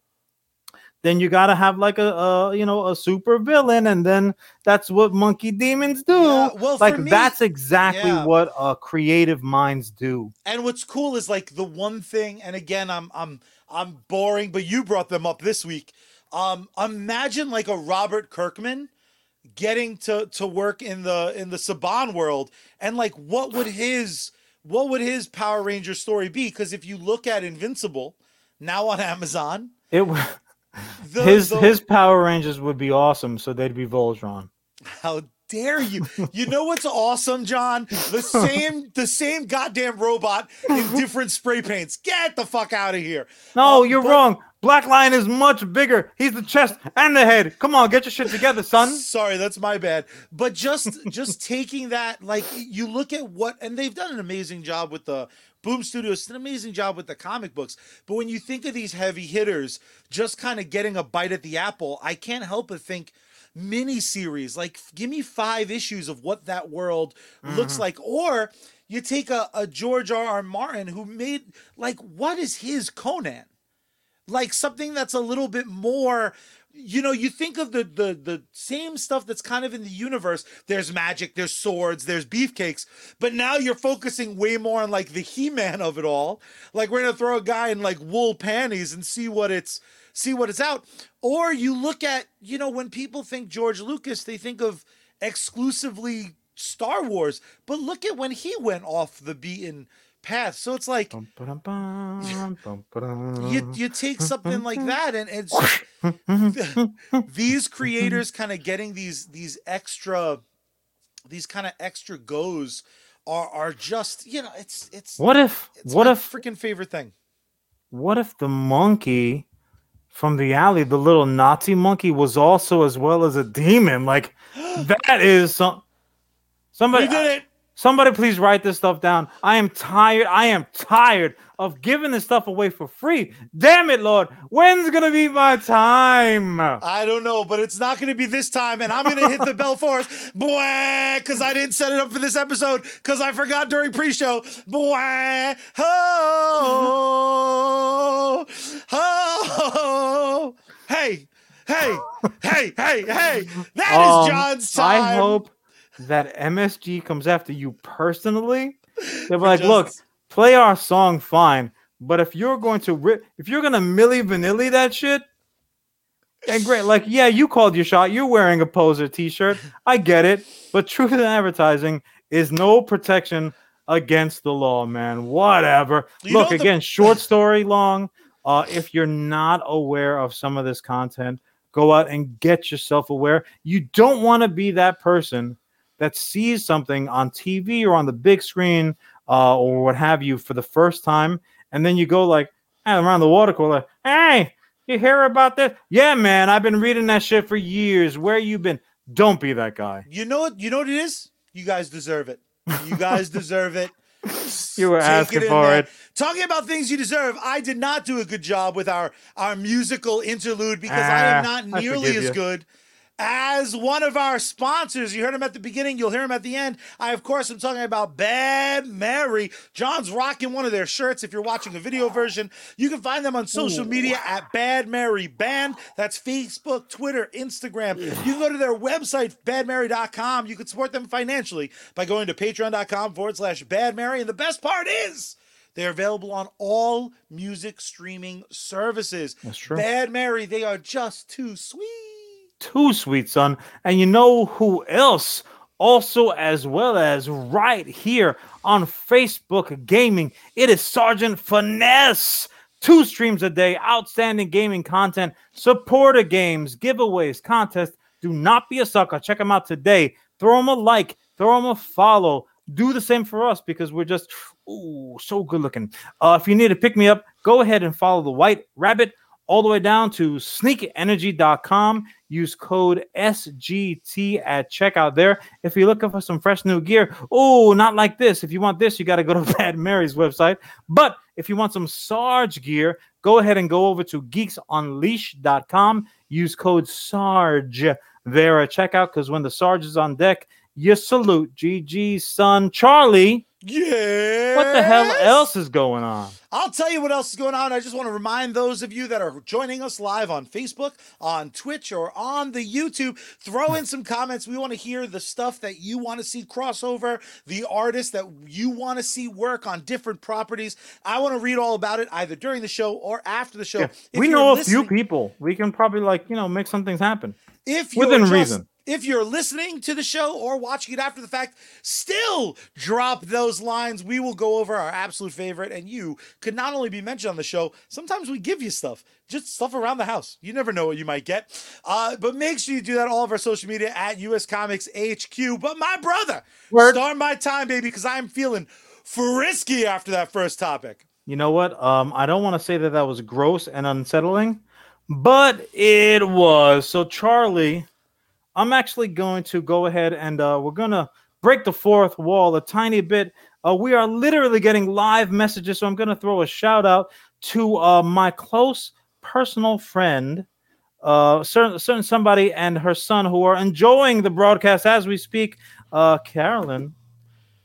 then you gotta have like a, a you know a super villain, and then that's what monkey demons do. Yeah, well, like me- that's exactly yeah. what uh, creative minds do. and what's cool is like the one thing and again i'm i'm i'm boring but you brought them up this week um imagine like a robert kirkman getting to to work in the in the saban world and like what would his what would his power ranger story be because if you look at invincible now on amazon It w- the, his the- his Power Rangers would be awesome, so they'd be Voltron. How dare you? You know what's awesome, John? The same the same goddamn robot in different spray paints. Get the fuck out of here. No, Oh, you're but- wrong. Black Lion is much bigger. He's the chest and the head. Come on, get your shit together, son. Sorry, that's my bad. But just just taking that, like you look at what, and they've done an amazing job with the Boom Studios, did an amazing job with the comic books. But when you think of these heavy hitters, just kind of getting a bite at the apple, I can't help but think mini series. Like, give me five issues of what that world looks mm-hmm. like, or you take a, a George R. R. Martin who made like what is his Conan? like something that's a little bit more you know you think of the the the same stuff that's kind of in the universe. There's magic there's swords there's beefcakes but now you're focusing way more on like the he-man of it all. Like we're gonna throw a guy in like wool panties and see what it's see what it's out. Or you look at you know when people think george lucas they think of exclusively star wars. But look at when he went off the beaten path. So it's like you you take something like that and it's these creators kind of getting these these extra these kind of extra goes are are just you know it's it's What if it's what if freaking favorite thing. What if the monkey from the alley, the little Nazi monkey, was also as well as a demon? Like that is some somebody did it somebody please write this stuff down. I am tired. I am tired of giving this stuff away for free. Damn it, Lord. When's gonna be my time? I don't know, but it's not going to be this time, and I'm going to hit the bell for us, because I didn't set it up for this episode because I forgot during pre-show, boy, oh, oh, hey, hey, hey, hey, hey, that is Um, John's time. I hope that MSG comes after you personally. They're like, look, play our song fine, but if you're going to rip, if you're gonna Milli Vanilli that shit, and great, like, yeah, you called your shot. You're wearing a poser T-shirt. I get it, but truth in advertising is no protection against the law, man. Whatever. You Look the- again, short story long. Uh, if you're not aware of some of this content, go out and get yourself aware. You don't want to be that person that sees something on TV or on the big screen uh, or what have you for the first time, and then you go like "Hey," around the water cooler, "Hey, you hear about this? Yeah, man, I've been reading that shit for years. Where you been? Don't be that guy. You know what? You know what it is? You guys deserve it. You guys deserve it. You were Take asking in for there. it. Talking about things you deserve, I did not do a good job with our our musical interlude because I am Ah, not nearly as you. good as one of our sponsors. You heard him at the beginning, you'll hear him at the end. I of course am talking about Bad Mary. John's rocking one of their shirts. If you're watching a video version, you can find them on social media at Bad Mary Band. That's Facebook, Twitter, Instagram. You can go to their website, badmary.com. You can support them financially by going to patreon.com forward slash Bad Mary. And the best part is They're available on all music streaming services. That's true. Bad Mary, they are just too sweet. Too sweet, son. And you know who else? Also, as well as right here on Facebook Gaming, it is Sergeant Finesse. Two streams a day, outstanding gaming content, supporter games, giveaways, contests. Do not be a sucker. Check them out today. Throw them a like, throw them a follow. Do the same for us because we're just ooh so good looking. Uh, if you need to pick me up, go ahead and follow the White Rabbit all the way down to sneakenergy.com. Use code SGT at checkout there. If you're looking for some fresh new gear, oh, not like this. If you want this, you got to go to Bad Mary's website. But if you want some Sarge gear, go ahead and go over to geeksunleash.com. Use code SARGE there at checkout because when the Sarge is on deck, you salute GG son Charlie. Yeah. What the hell else is going on? I'll tell you what else is going on. I just want to remind those of you that are joining us live on Facebook, on Twitch, or on the YouTube, throw in some comments. We want to hear the stuff that you want to see crossover, the artists that you want to see work on different properties. I want to read all about it either during the show or after the show. Yeah. We know a few people. We can probably like you know make some things happen. if Within just- reason. If you're listening to the show or watching it after the fact, still drop those lines. We will go over our absolute favorite, and you could not only be mentioned on the show. Sometimes we give you stuff, just stuff around the house. You never know what you might get. Uh, but make sure you do that all of our social media at US Comics HQ. But my brother, Word. start my time, baby, because I'm feeling frisky after that first topic. You know what? Um, I don't want to say that that was gross and unsettling, but it was. So Charlie, I'm actually going to go ahead and uh, we're gonna break the fourth wall a tiny bit. Uh, we are literally getting live messages, so I'm gonna throw a shout out to uh, my close personal friend, uh, certain, certain somebody and her son who are enjoying the broadcast as we speak. Uh, Carolyn,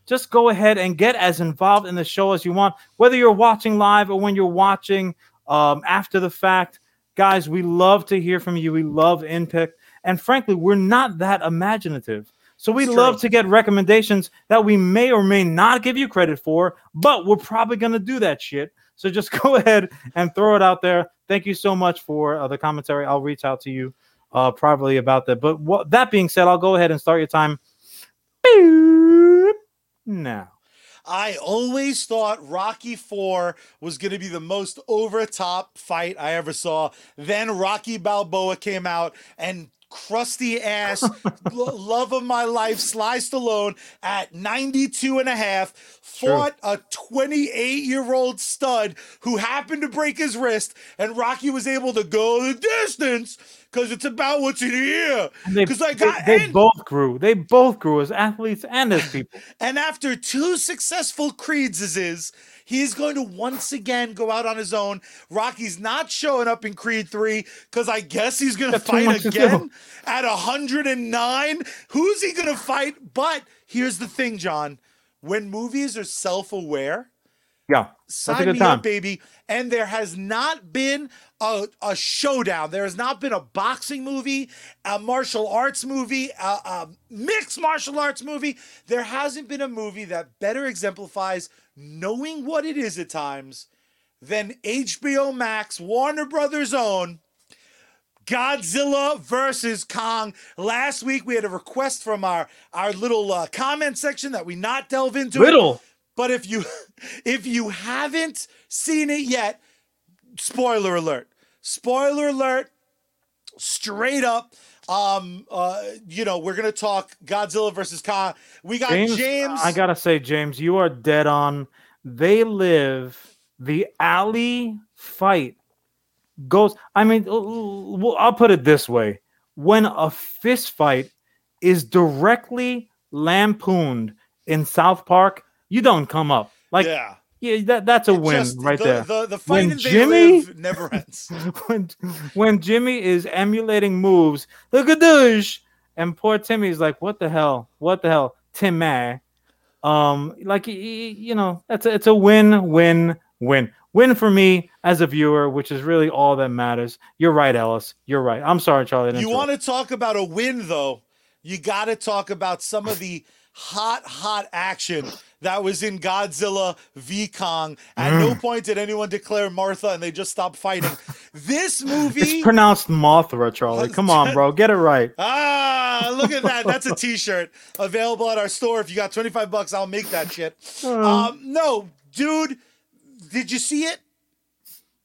just go ahead and get as involved in the show as you want, whether you're watching live or when you're watching um, after the fact. Guys, we love to hear from you. We love input. And frankly, we're not that imaginative. So we It's love true. to get recommendations that we may or may not give you credit for, but we're probably going to do that shit. So just go ahead and throw it out there. Thank you so much for uh, the commentary. I'll reach out to you uh, privately about that. But what, that being said, I'll go ahead and start your time now. I always thought Rocky 4 was going to be the most over top fight I ever saw. Then Rocky Balboa came out and crusty ass lo- love of my life Sly Stallone at 92 and a half fought a 28 year old stud who happened to break his wrist and Rocky was able to go the distance because it's about what's in here because I they- got they and- both grew. They both grew as athletes and as people. And after two successful Creedses, he's going to once again go out on his own. Rocky's not showing up in Creed 3 because I guess he's going to fight again at 109. Who's he going to fight? But here's the thing, John. When movies are self aware, Yeah, sign me time. up, baby. And there has not been a, a showdown. There has not been a boxing movie, a martial arts movie, a, a mixed martial arts movie. There hasn't been a movie that better exemplifies knowing what it is at times than HBO Max, Warner Brothers' own. Godzilla versus Kong. Last week we had a request from our our little uh, comment section that we not delve into. it. Little. But if you if you haven't seen it yet, spoiler alert. Spoiler alert. Straight up. Um uh you know, we're going to talk Godzilla versus Kong. We got James, James, I gotta say, James, you are dead on. They live the alley fight goes. I mean, l- l- well, I'll put it this way: when a fist fight is directly lampooned in South Park, you don't come up. Like, yeah, yeah. that, that's a It win just- right the, there. The, the fight they Jimmy- never ends. when, when Jimmy is emulating moves, look at this, and poor Timmy's like, "What the hell? What the hell, Timmy?" Um, like you know, that's a, it's a win, win, win, win for me as a viewer, which is really all that matters. You're right, Ellis. You're right. I'm sorry, Charlie. You want to talk about a win, though? You got to talk about some of the hot, hot action that was in Godzilla v Kong. At no point did anyone declare Martha, and they just stopped fighting. This movie. It's pronounced Mothra, Charlie. Come on, bro. Get it right. Ah, look at that. That's a t-shirt available at our store. If you got 25 bucks, I'll make that shit. Oh. Um, no, dude, did you see it?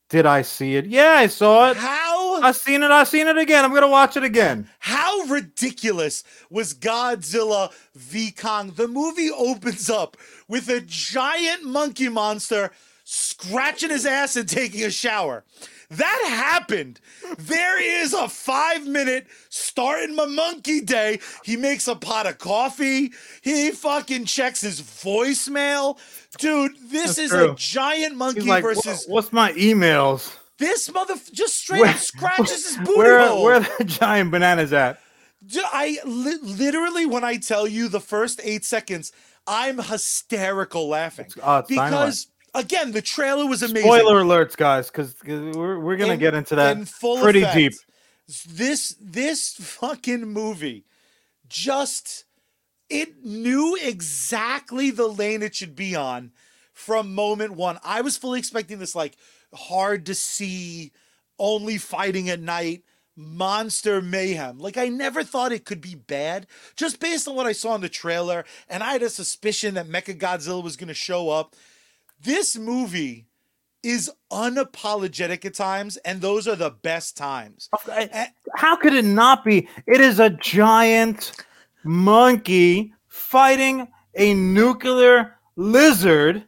Did I see it? Yeah, I saw it. How I seen it. I seen it again. I'm gonna watch it again. how ridiculous was Godzilla v Kong? The movie opens up with a giant monkey monster scratching his ass and taking a shower. That happened. There is a five minute starting my monkey day. He makes a pot of coffee. He fucking checks his voicemail. Dude, this That's is true. a giant monkey like, versus what's my emails? this mother just straight Where- up scratches his booty Where hole. where are the giant bananas at? Dude, I li- literally, when I tell you the first eight seconds, I'm hysterical laughing Uh, it's Dynamite. because again, the trailer was amazing. Spoiler alerts, guys, because we're we're gonna In- get into that in full pretty effect. deep. This this fucking movie just it knew exactly the lane it should be on from moment one. I was fully expecting this like hard to see, only fighting at night, monster mayhem. Like I never thought it could be bad, just based on what I saw in the trailer, and I had a suspicion that Mecha Godzilla was gonna show up. This movie is unapologetic at times, and those are the best times. How could it not be? It is a giant monkey fighting a nuclear lizard.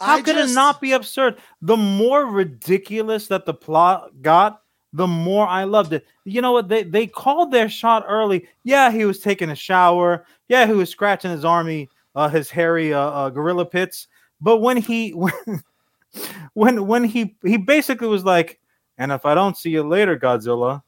How I could just- it not be absurd? The more ridiculous that the plot got, the more I loved it. You know what? They they called their shot early. Yeah, he was taking a shower. Yeah, he was scratching his army, uh, his hairy uh, uh, gorilla pits. But when he when when he he basically was like, and if I don't see you later, Godzilla,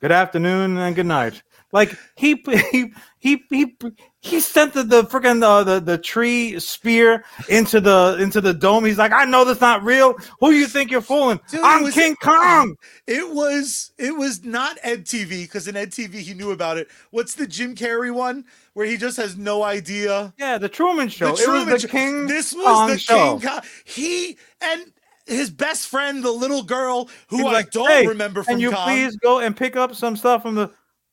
good afternoon and good night. Like he he he he he sent the, the freaking uh, the the tree spear into the into the dome. He's like, I know that's not real. Who you think you're fooling? Dude, I'm was- King Kong. It was it was not EDtv because in EDtv he knew about it. What's the Jim Carrey one where he just has no idea? Yeah, the Truman Show. The it Truman was Show. the King. This was Kong the show. King Kong. He and his best friend, the little girl who I like, don't "Hey, remember from Can you Kong. please go and pick up some stuff from the?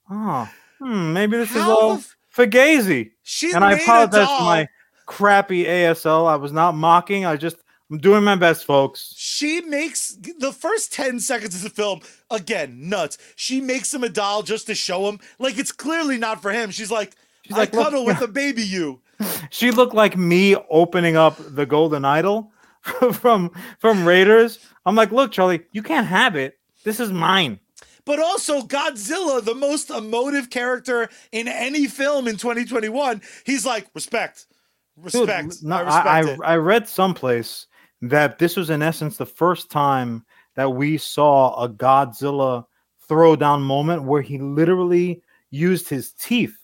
Oh, hmm, maybe this is all f- Fugazi. She And I apologize for my crappy ASL. I was not mocking. I just I'm doing my best, folks. She makes the first 10 seconds of the film, again, nuts. She makes him a doll just to show him. Like, it's clearly not for him. She's like, She's I like, "Look, cuddle with a baby you. She looked like me opening up the golden idol from from Raiders. I'm like, look, Charlie, you can't have it. This is mine. But also, Godzilla, the most emotive character in any film in 2021, he's like, respect. Dude, Respect. no, I I, respect I, it. I read someplace that this was in essence the first time that we saw a Godzilla throwdown moment where he literally used his teeth,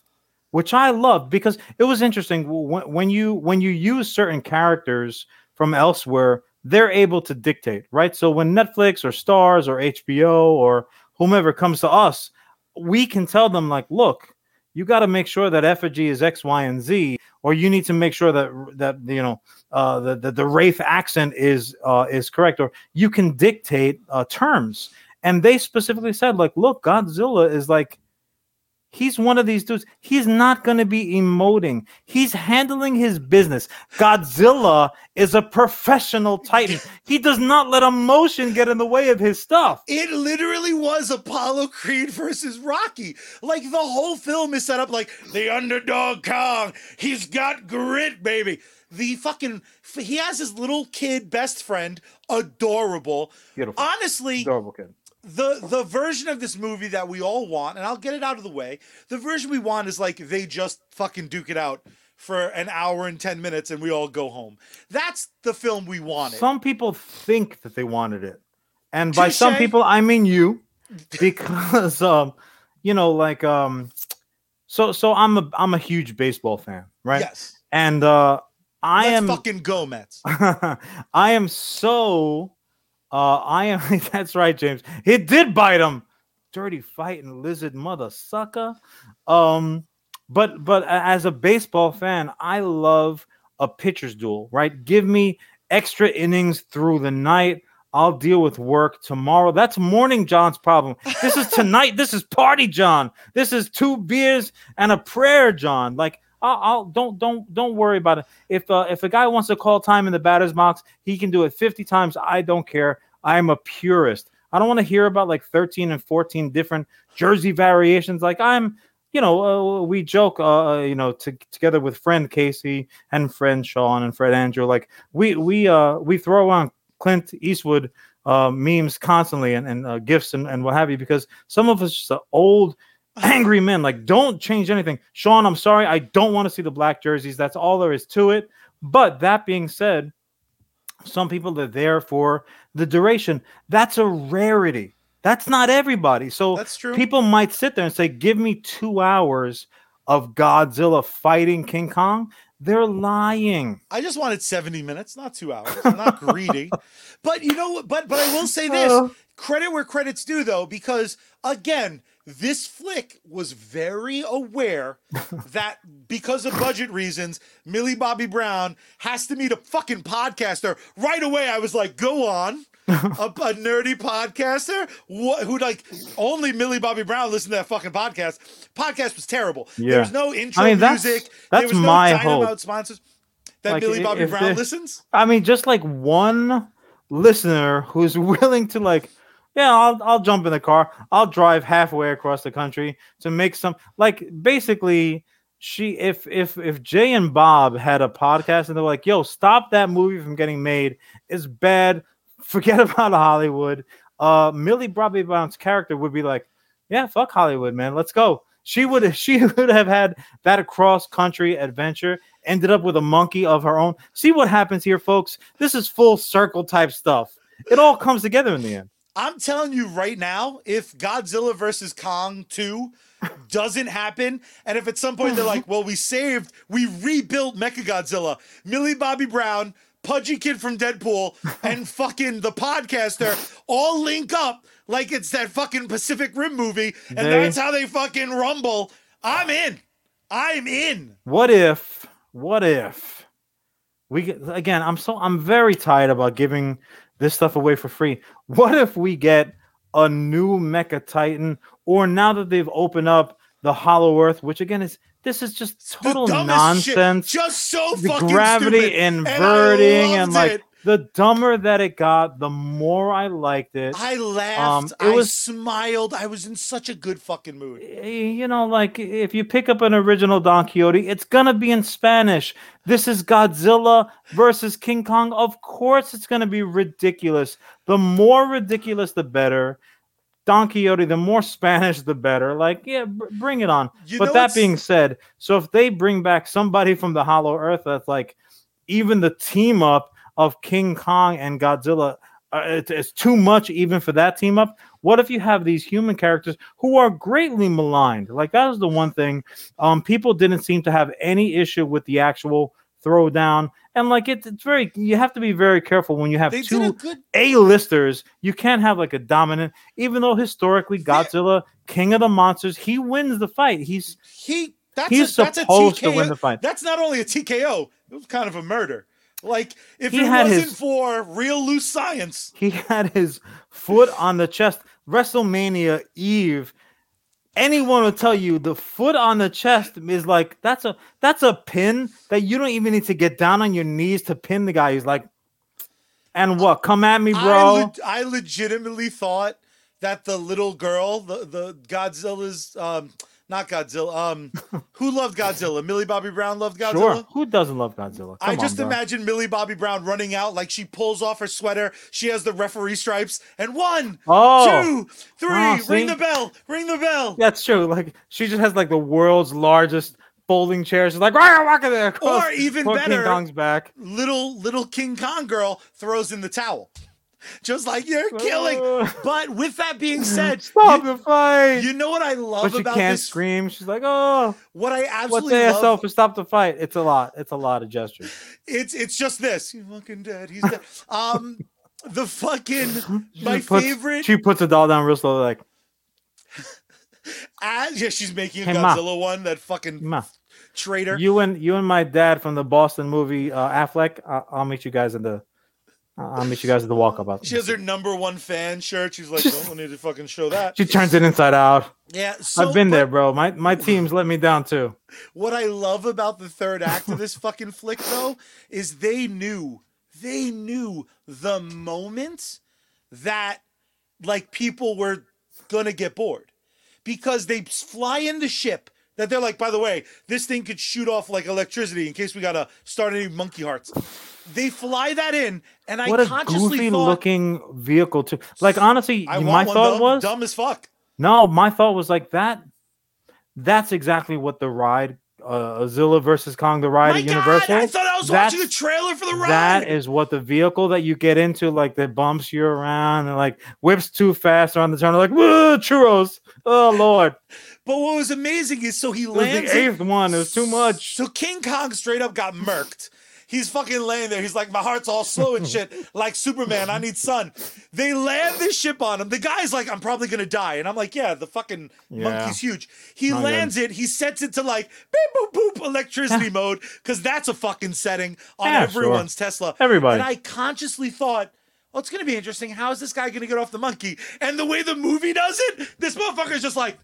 which I loved because it was interesting when, you when you use certain characters from elsewhere, they're able to dictate, right? So when Netflix or Starz or HBO or whomever comes to us, we can tell them like, look, you got to make sure that effigy is X, Y, and Z, or you need to make sure that that you know uh, the, the the Wraith accent is uh, is correct, or you can dictate uh, terms. And they specifically said, like, look, Godzilla is like he's one of these dudes. He's not going to be emoting. He's handling his business. Godzilla is a professional titan. He does not let emotion get in the way of his stuff. It literally was Apollo Creed versus Rocky. Like the whole film is set up like the underdog Kong. He's got grit, baby. The fucking he has his little kid best friend, adorable. Beautiful. Honestly, Adorable kid. The the version of this movie that we all want, and I'll get it out of the way. The version we want is like they just fucking duke it out for an hour and ten minutes, and we all go home. That's the film we wanted. Some people think that they wanted it. And by some people I mean you because um you know like um so so I'm a I'm a huge baseball fan, right? Yes, And uh I let's am fucking go Mets. I am so uh I am that's right, James. It did bite him. Dirty fighting lizard mother sucker. Um but but as a baseball fan, I love a pitcher's duel, right? Give me extra innings through the night. I'll deal with work tomorrow. That's morning John's problem. This is tonight. this is party John. This is two beers and a prayer John. Like I'll, I'll don't don't don't worry about it. If uh, if a guy wants to call time in the batter's box, he can do it 50 times. I don't care. I am a purist. I don't want to hear about like 13 and 14 different jersey variations. Like I'm, you know, uh, we joke, uh, uh you know, to, together with friend Casey and friend Sean and Fred Andrew. Like we we uh we throw on Clint Eastwood uh, memes constantly and, and uh, gifts and, and what have you because some of us just old angry men. Like, don't change anything. Sean, I'm sorry. I don't want to see the black jerseys. That's all there is to it. But that being said, some people are there for the duration. That's a rarity. That's not everybody. So That's true. people might sit there and say, Give me two hours of Godzilla fighting King Kong. They're lying. I just wanted 70 minutes, not two hours. I'm not greedy. But you know what? But but I will say this oh. credit where credit's due though, because again, this flick was very aware that because of budget reasons, Millie Bobby Brown has to meet a fucking podcaster. Right away, I was like, go on. a, a nerdy podcaster wh- who like only Millie Bobby Brown listened to that fucking podcast. Podcast was terrible. Yeah. There was no intro I mean, that's- music. that's there was my Dynamite hope. sponsors. That Like, Millie Bobby Brown listens. I mean, just like one listener who's willing to like, yeah, I'll I'll jump in the car. I'll drive halfway across the country to make some like basically she if if if Jay and Bob had a podcast and they're like, yo, stop that movie from getting made. It's bad. Forget about Hollywood. Uh Millie Bobby Brown's character would be like, yeah, fuck Hollywood, man. Let's go. She would she would have had that cross country adventure ended up with a monkey of her own. See what happens here, folks. This is full circle type stuff. It all comes together in the end. I'm telling you right now, if Godzilla versus Kong 2 doesn't happen, and if at some point they're like, well, we saved, we rebuilt Mechagodzilla, Millie Bobby Brown, Pudgy Kid from Deadpool, and fucking the podcaster all link up like it's that fucking Pacific Rim movie, and They- that's how they fucking rumble. I'm in. I'm in. What if? What if we again? I'm so I'm very tired about giving this stuff away for free. What if we get a new Mecha Titan, or now that they've opened up the Hollow Earth, which again is this is just total dumbest shit. nonsense. Just so the fucking gravity stupid. And inverting and, loved like it. The dumber that it got, the more I liked it. I laughed. Um, it I was- smiled. I was in such a good fucking mood. Eh, you know, like if you pick up an original Don Quixote, it's gonna be in Spanish. This is Godzilla versus King Kong. Of course, it's gonna be ridiculous. The more ridiculous, the better. Don Quixote, the more Spanish, the better. Like, yeah, br- bring it on. You but that being said, so if they bring back somebody from the Hollow Earth, that's like even the team up of King Kong and Godzilla, uh, it's, it's too much even for that team up. What if you have these human characters who are greatly maligned? Like that was the one thing. Um, people didn't seem to have any issue with the actual throwdown, and like it, it's very. You have to be very careful when you have They two good. a-listers, you can't have like a dominant, even though historically Yeah. Godzilla, King of the Monsters, he wins the fight. He's He. That's he's a, that's a supposed to win the fight. That's not only a TKO. It was kind of a murder. Like if He it wasn't his- for real loose science, He had his foot on the chest. WrestleMania Eve. Anyone will tell you the foot on the chest is like that's a that's a pin that you don't even need to get down on your knees to pin the guy. He's like, and what? Come at me, I, bro. le- I legitimately thought that the little girl, the the Godzilla's, um, not Godzilla, um, who loved Godzilla? Millie Bobby Brown loved Godzilla. Sure. Who doesn't love Godzilla? I just on, bro. imagine Millie Bobby Brown running out like she pulls off her sweater. She has the referee stripes and one, Oh, two, three. Oh, ring the bell. Ring the bell. that's true. Like she just has like the world's largest folding chairs. She's like, "Rah, walk in there. Or even Poor King better, Kong's back. Little little King Kong girl throws in the towel, just like you're killing. But with that being said, Stop you, the fight. you know what I love but she about can't this? scream. She's like, "Oh, What I absolutely ASL love, for stop the fight?" It's a lot. It's a lot of gestures. it's it's just this. He's fucking dead. He's dead. Um, the fucking She my just puts- favorite. She puts a doll down real slow, like, as, yeah, she's making a Hey, Ma. Godzilla one that fucking "Ma." traitor. You and you and my dad from the Boston movie uh, Affleck. I'll meet you guys in the. I'll meet you guys at the walk up. She has her number one fan shirt. She's like, don't need to fucking show that. She turns it inside out. Yeah, so, I've been but there, bro. My my team's let me down too. What I love about the third act of this fucking flick, though, is they knew, they knew the moment that like people were gonna get bored because they fly in the ship that they're like, by the way, this thing could shoot off like electricity in case we gotta start any monkey hearts. They fly that in, and What a consciously goofy thought, looking vehicle too. Like honestly, I my thought though. was dumb as fuck. no. My thought was like that. That's exactly what the ride, uh, Zilla versus Kong, the ride My at God, Universal. I thought I was watching the trailer for the ride. That is what the vehicle that you get into, like that bumps you around and like whips too fast around the turn, like whoa, churros. Oh lord, But what was amazing is so he it was lands the it- eighth one. It was too much. So King Kong straight up got murked. He's fucking laying there. He's like, my heart's all slow and shit. Like Superman, I need sun. They land this ship on him. The guy's like, I'm probably gonna die. And I'm like, yeah, the fucking Yeah. monkey's huge. He Not lands it. He sets it to like beep boop boop electricity mode because that's a fucking setting on Yeah, sure. everyone's Tesla. Everybody. And I consciously thought. Oh, it's gonna be interesting. How is this guy gonna get off the monkey? And the way the movie does it, this motherfucker's just like,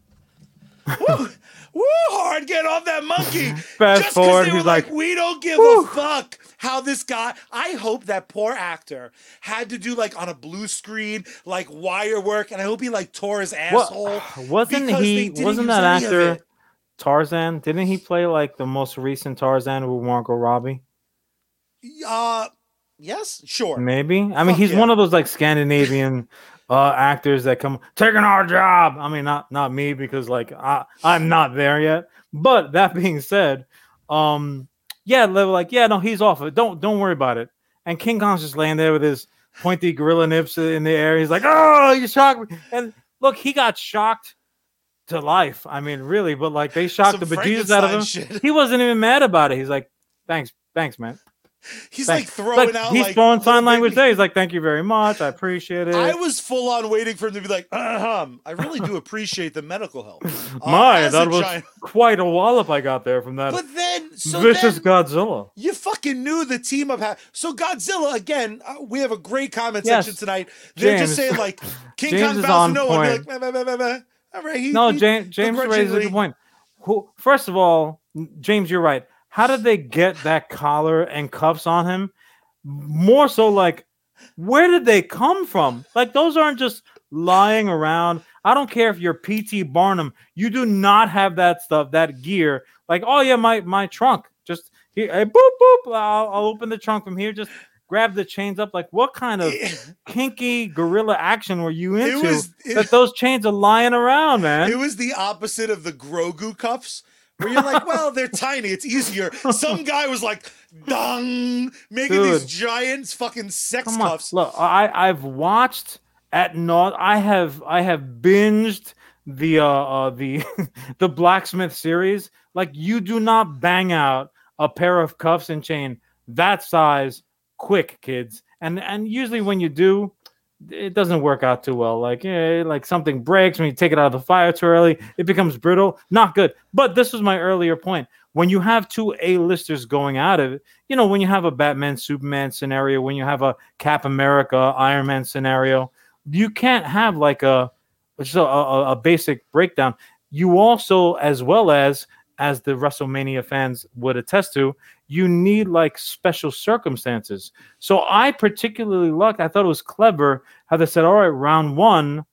woo, woo, hard get off that monkey. Fast Just forward, they were he's like, we don't give "Whew." a fuck how this guy. I hope that poor actor had to do like on a blue screen, like wire work, and I hope he like tore his asshole. What, wasn't he? Wasn't that actor. Tarzan? Didn't he play like the most recent Tarzan with Margot Robbie? Uh, yes, sure. Maybe. I mean, Fuck he's yeah. one of those like Scandinavian uh actors that come taking our job. I mean, not not me because like I I'm not there yet. But that being said, um, yeah, they were like, yeah, no, he's off it. Don't don't worry about it. And King Kong's just laying there with his pointy gorilla nips in the air. He's like, oh, you shocked me. And look, he got shocked to life. I mean, really, but like they shocked Some the bejesus out of him. Shit. He wasn't even mad about it. He's like, thanks, thanks, man. He's Thanks. like throwing Like, out. he's like, throwing sign language there. He's like, "Thank you very much. I appreciate it." I was full on waiting for him to be like, um, I really do appreciate the medical help. Uh, My, that was giant- quite a wallop I got there from that But then, so vicious then, Godzilla. You fucking knew the team up. Ha- so Godzilla again. Uh, we have a great comment Yes. section tonight. They're just saying like King James Kong bows no one. Like, meh, meh, meh. all right. He, No, he- James, James raises a good point. Who? First of all, James, you're right. How did they get that collar and cuffs on him? More so, like, where did they come from? Like, those aren't just lying around. I don't care if you're PT Barnum. You do not have that stuff, that gear. Like, oh yeah, my my trunk. Just here, hey, boop boop. I'll, I'll open the trunk from here. Just grab the chains up. Like, what kind of kinky gorilla action were you It into? was it, that those chains are lying around, man. it was the opposite of the Grogu cuffs. Where you're like, well, they're tiny. It's easier. Some guy was like, dong, making these giants fucking sex Come on, cuffs. look, I I've watched at not. I have I have binged the uh, uh the the blacksmith series. Like you do not bang out a pair of cuffs and chain that size quick, kids. And and usually when you do, it doesn't work out too well. Like yeah, like something breaks when you take it out of the fire too early, it becomes brittle. Not good. But this was my earlier point. When you have two A-listers going out of it, you know, when you have a Batman Superman scenario, when you have a Cap America Iron Man scenario, you can't have like a just a, a, a basic breakdown. You also, as well as as the WrestleMania fans would attest to, you need like special circumstances. So I particularly liked. I thought it was clever how they said, "All right, round one,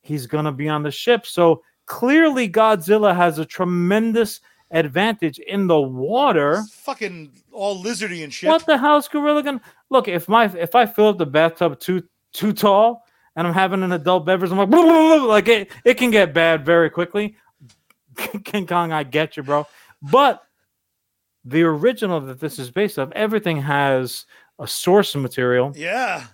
he's gonna be on the ship." So clearly, Godzilla has a tremendous advantage in the water. It's fucking all lizardy and shit. What the hell is Gorilla gonna look? If my if I fill up the bathtub too too tall and I'm having an adult beverage, I'm like, "Blah, blah, blah," like it, it can get bad very quickly. King Kong, I get you, bro. But the original that this is based off, everything has a source material. Yeah.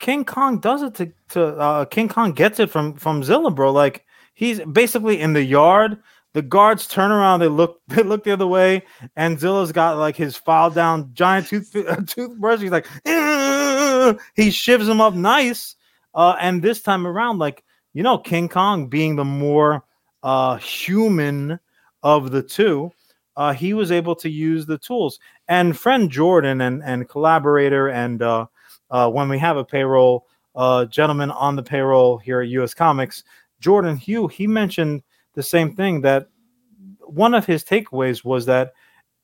King Kong does it to to uh, King Kong gets it from from Zilla, bro. Like he's basically in the yard. The guards turn around, they look they look the other way, and Zilla's got like his file down giant tooth toothbrush. He's like, "Ugh." he shivs him up nice. Uh, and this time around, like you know, King Kong being the more uh human of the two, uh, he was able to use the tools. And friend Jordan and and collaborator and uh, uh, when we have a payroll uh, gentleman on the payroll here at US Comics, Jordan Hugh, he mentioned the same thing that one of his takeaways was that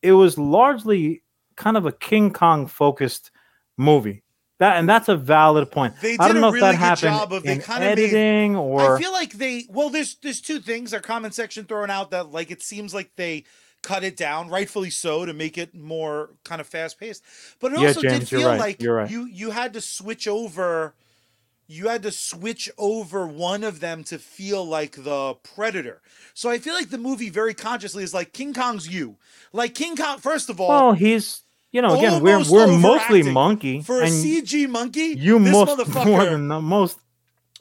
it was largely kind of a King Kong focused movie. That and that's a valid point. They did I don't a know really if that good happened job of they in kind of made editing or I feel like they well, there's there's two things. Our comment section throwing out that like it seems like they cut it down, rightfully so, to make it more kind of fast paced. But it Yeah, also James, did feel right, like right. you you had to switch over. You had to switch over one of them to feel like the predator. So I feel like the movie very consciously is like King Kong's you. Like King Kong, first of all, well, he's you know again we're we're mostly monkey for a and CG monkey, you this most more than the most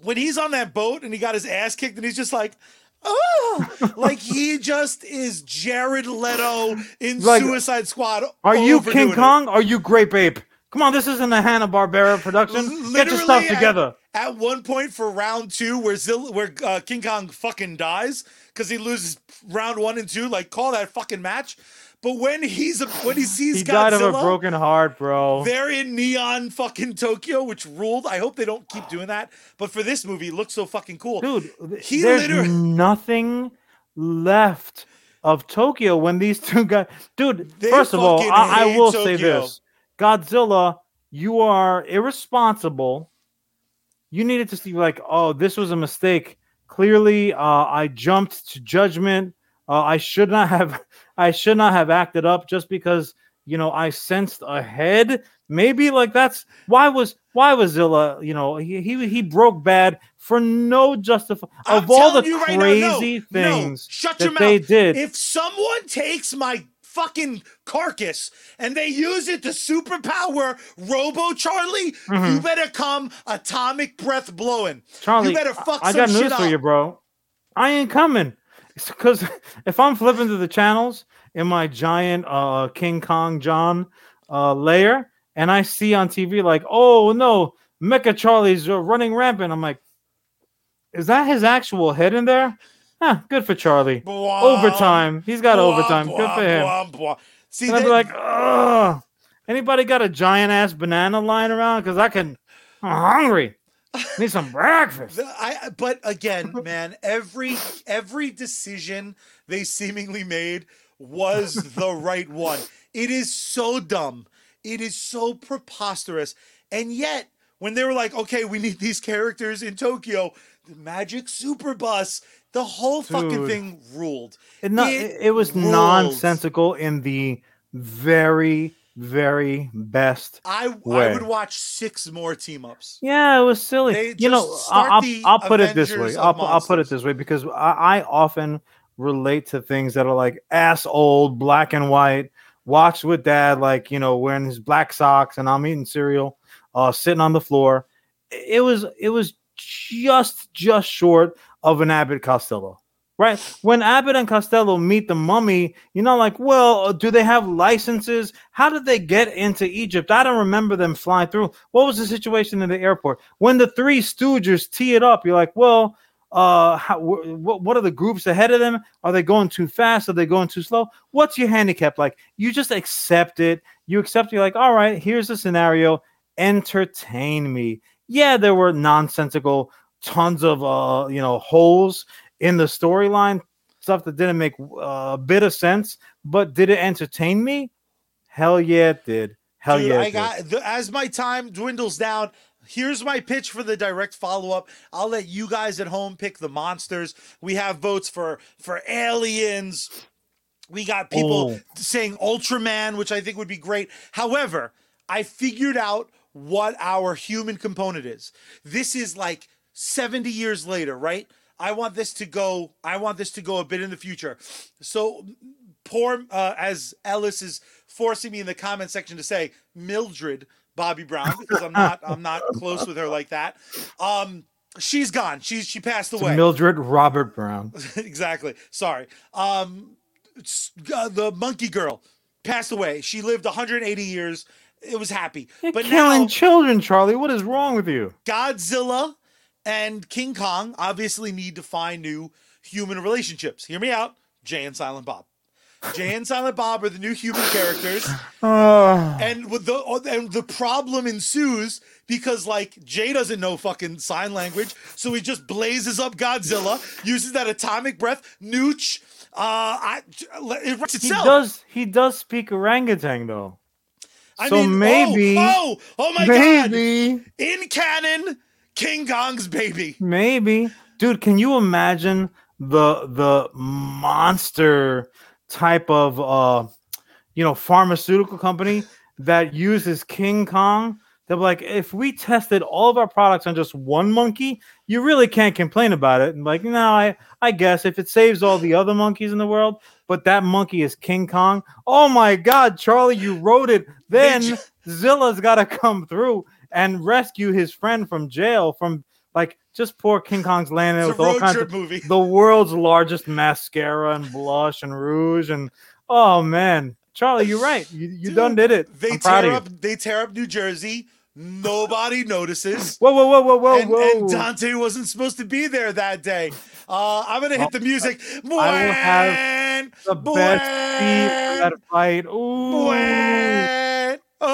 when he's on that boat and he got his ass kicked and he's just like, oh, like he just is Jared Leto in Like, Suicide Squad. Are you King it. Kong? Are you Grape Ape? Come on, this isn't a Hanna Barbera production. Get your stuff Literally, together. At, at one point for round two, where Zill, where uh, King Kong fucking dies because he loses round one and two, like call that fucking match. But when he's a, when he sees He died of a broken heart, bro. They're in neon fucking Tokyo, which ruled. I hope they don't keep doing that. But for this movie, it looks so fucking cool. Dude, He there's literally- nothing left of Tokyo when these two guys. Dude, first of all, I, I will say this: Godzilla, you are irresponsible. You needed to see like, oh, this was a mistake. Clearly, uh, I jumped to judgment. Uh, I should not have. I should not have acted up just because you know I sensed ahead. Maybe like that's why was why was Zilla? You know he he, he broke bad for no justify of all the you right now, no, crazy no, things shut that your they mouth. did. If someone takes my fucking carcass and they use it to superpower Robo Charlie, you Mhm. better come atomic breath blowing. Charlie, you better fuck I, I got news for up. you, bro. I ain't coming. Because if I'm flipping through the channels in my giant uh, King Kong John uh, layer, and I see on TV like, oh no, Mecha Charlie's uh, running rampant, I'm like, is that his actual head in there? Huh, good for Charlie. Bwomp, Overtime. He's got bwomp, overtime. Good for him. bwomp. See, And I'd be like, ugh. Anybody got a giant ass banana lying around? Because I can. I'm hungry. Need some breakfast. I but again, man, every every decision they seemingly made was the right one. It is so dumb. It is so preposterous. And yet, when they were like, "Okay, we need these characters in Tokyo," the Magic Super Bus, the whole fucking thing ruled. It, no, It it, was rules. nonsensical in the very, very best. I I would watch six more team ups. Yeah, it was silly. They you know, just I- start I'll, I'll put it this way. I'll, I'll put it this way because I, I often relate to things that are like ass old, black and white, watched with dad, like, you know, wearing his black socks and I'm eating cereal, uh, sitting on the floor. It was, it was just, just short of an Abbott Costello. Right when Abbott and Costello meet the mummy, you're not like, well, uh, do they have licenses? How did they get into Egypt? I don't remember them flying through. What was the situation in the airport when the three Stooges tee it up? You're like, well, uh, how, wh- what what are the groups ahead of them? Are they going too fast? Are they going too slow? What's your handicap like? You just accept it. You accept. You're like, all right, here's the scenario. Entertain me. Yeah, there were nonsensical, tons of uh, you know, holes in the storyline, stuff that didn't make uh, a bit of sense. But did it entertain me? Hell yeah, it did. Hell Dude, yeah, I got the, as my time dwindles down. Here's my pitch for the direct follow up. I'll let you guys at home pick the monsters. We have votes for for aliens. We got people Oh. saying Ultraman, which I think would be great. However, I figured out what our human component is. This is like 70 years later, right? I want this to go. I want this to go a bit in the future. So poor uh, as Ellis is forcing me in the comment section to say Mildred Bobby Brown because I'm not I'm not close with her like that. Um, she's gone. She's she passed It's away. Mildred Robert Brown. exactly. Sorry. Um, uh, the monkey girl passed away. She lived 180 years. It was happy. You're but killing now children, Charlie. What is wrong with you? Godzilla and King Kong obviously need to find new human relationships. Hear me out. Jay and Silent Bob. Jay and Silent Bob are the new human characters, Uh, and with the and the problem ensues because like Jay doesn't know fucking sign language, so he just blazes up Godzilla, uses that atomic breath, nooch. Uh, I, it writes he does. He does speak orangutan though. I so mean, oh, maybe- Oh, oh, my god! maybe. In canon, King Kong's baby. Maybe, dude. Can you imagine the the monster type of uh, you know, pharmaceutical company that uses King Kong? They're like, if we tested all of our products on just one monkey, you really can't complain about it. And like, no, I I guess if it saves all the other monkeys in the world, but that monkey is King Kong. Oh my God, Charlie, you wrote it. Then Zilla's got to come through and rescue his friend from jail from like just poor King Kong's landing with all kinds of movie. the world's largest mascara and blush and rouge and oh man, Charlie, you're right. You you Dude, done did it. They I'm tear up. They tear up New Jersey. Nobody notices. Whoa, whoa, whoa, whoa, whoa, and, whoa! and Dante wasn't supposed to be there that day. Uh, I'm gonna hit the music. I will have the best speed for that fight. Ooh, Buen. ooh,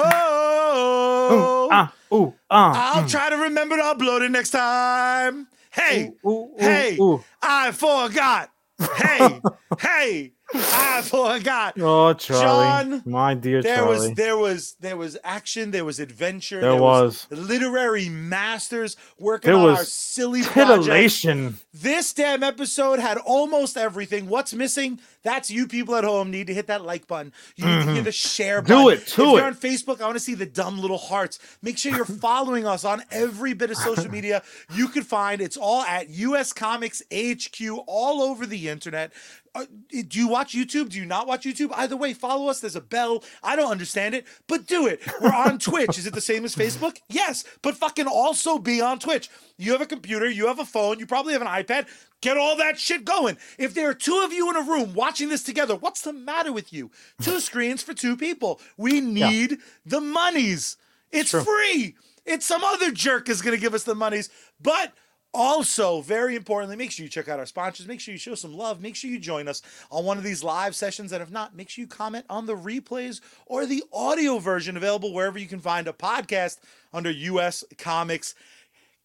Oh, ah, ooh, ah. I'll mm. try to remember to upload it next time. Hey, Ooh, ooh, hey. I forgot. Hey, hey, I forgot. Oh, Charlie, John, my dear There Charlie. was there was there was action, there was adventure, There was. literary masters working There on was our silly project. Titillation. This damn episode had almost everything. What's missing? That's you people at home need to hit that like button. You need to hit the share Mm-hmm. Do button. it, do if it. you're on Facebook, I want to see the dumb little hearts. Make sure you're following us on every bit of social media you can find. It's all at US Comics HQ all over the internet. Uh, do you watch YouTube? Do you not watch YouTube? Either way, follow us. There's a bell. I don't understand it, but do it. We're on Twitch. Is it the same as Facebook? Yes, but fucking also be on Twitch. You have a computer, you have a phone, you probably have an iPad. Get all that shit going. If there are two of you in a room watching this together, what's the matter with you? Two screens for two people. We need the monies. It's True. free. It's some other jerk is going to give us the monies, but also, very importantly, make sure you check out our sponsors. Make sure you show some love. Make sure you join us on one of these live sessions. And if not, make sure you comment on the replays or the audio version available wherever you can find a podcast under US Comics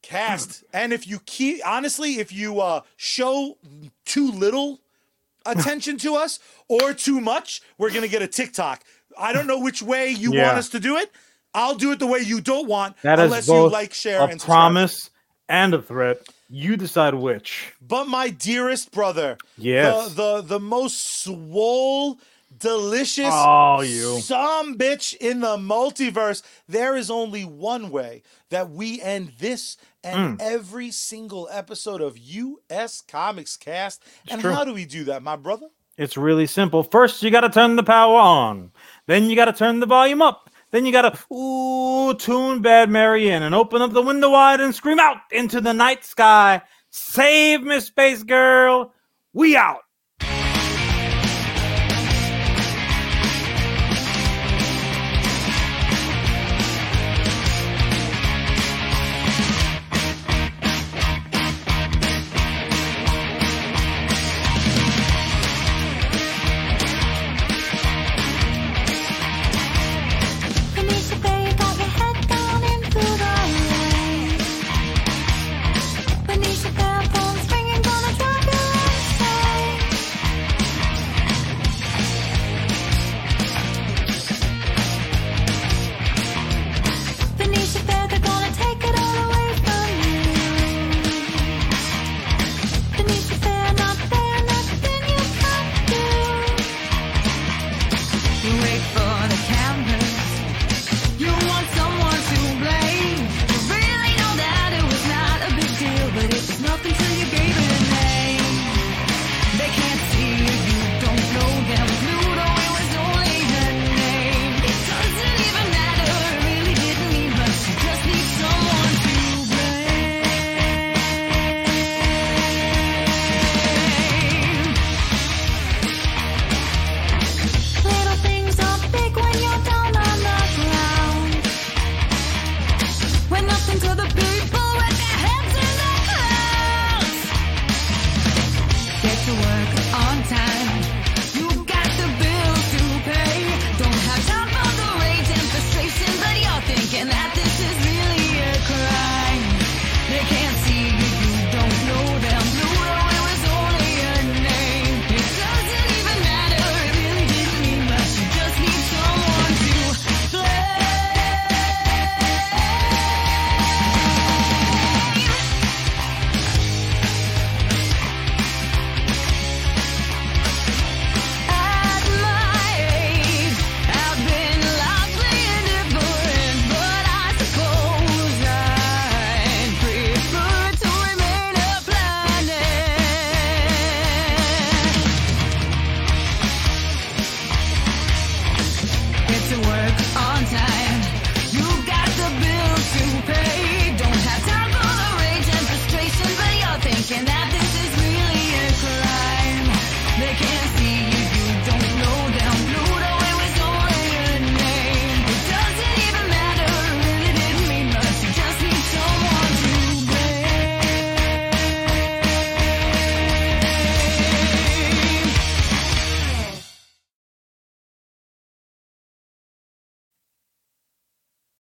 Cast. And if you keep, honestly, if you uh, show too little attention to us or too much, we're going to get a TikTok. I don't know which way you Yeah. want us to do it. I'll do it the way you don't want, That is unless you like, share, and subscribe. promise and a threat. You decide which. But my dearest brother, Yes. the the, the most swole, delicious, Oh, you. some bitch in the multiverse. There is only one way that we end this and Mm. every single episode of US Comics Cast. and true. how do we do that, my brother? It's really simple. First, you got to turn the power on. Then you got to turn the volume up. Then you got to ooh tune Bad Mary in and open up the window wide and scream out into the night sky. Save Miss Space Girl. We out.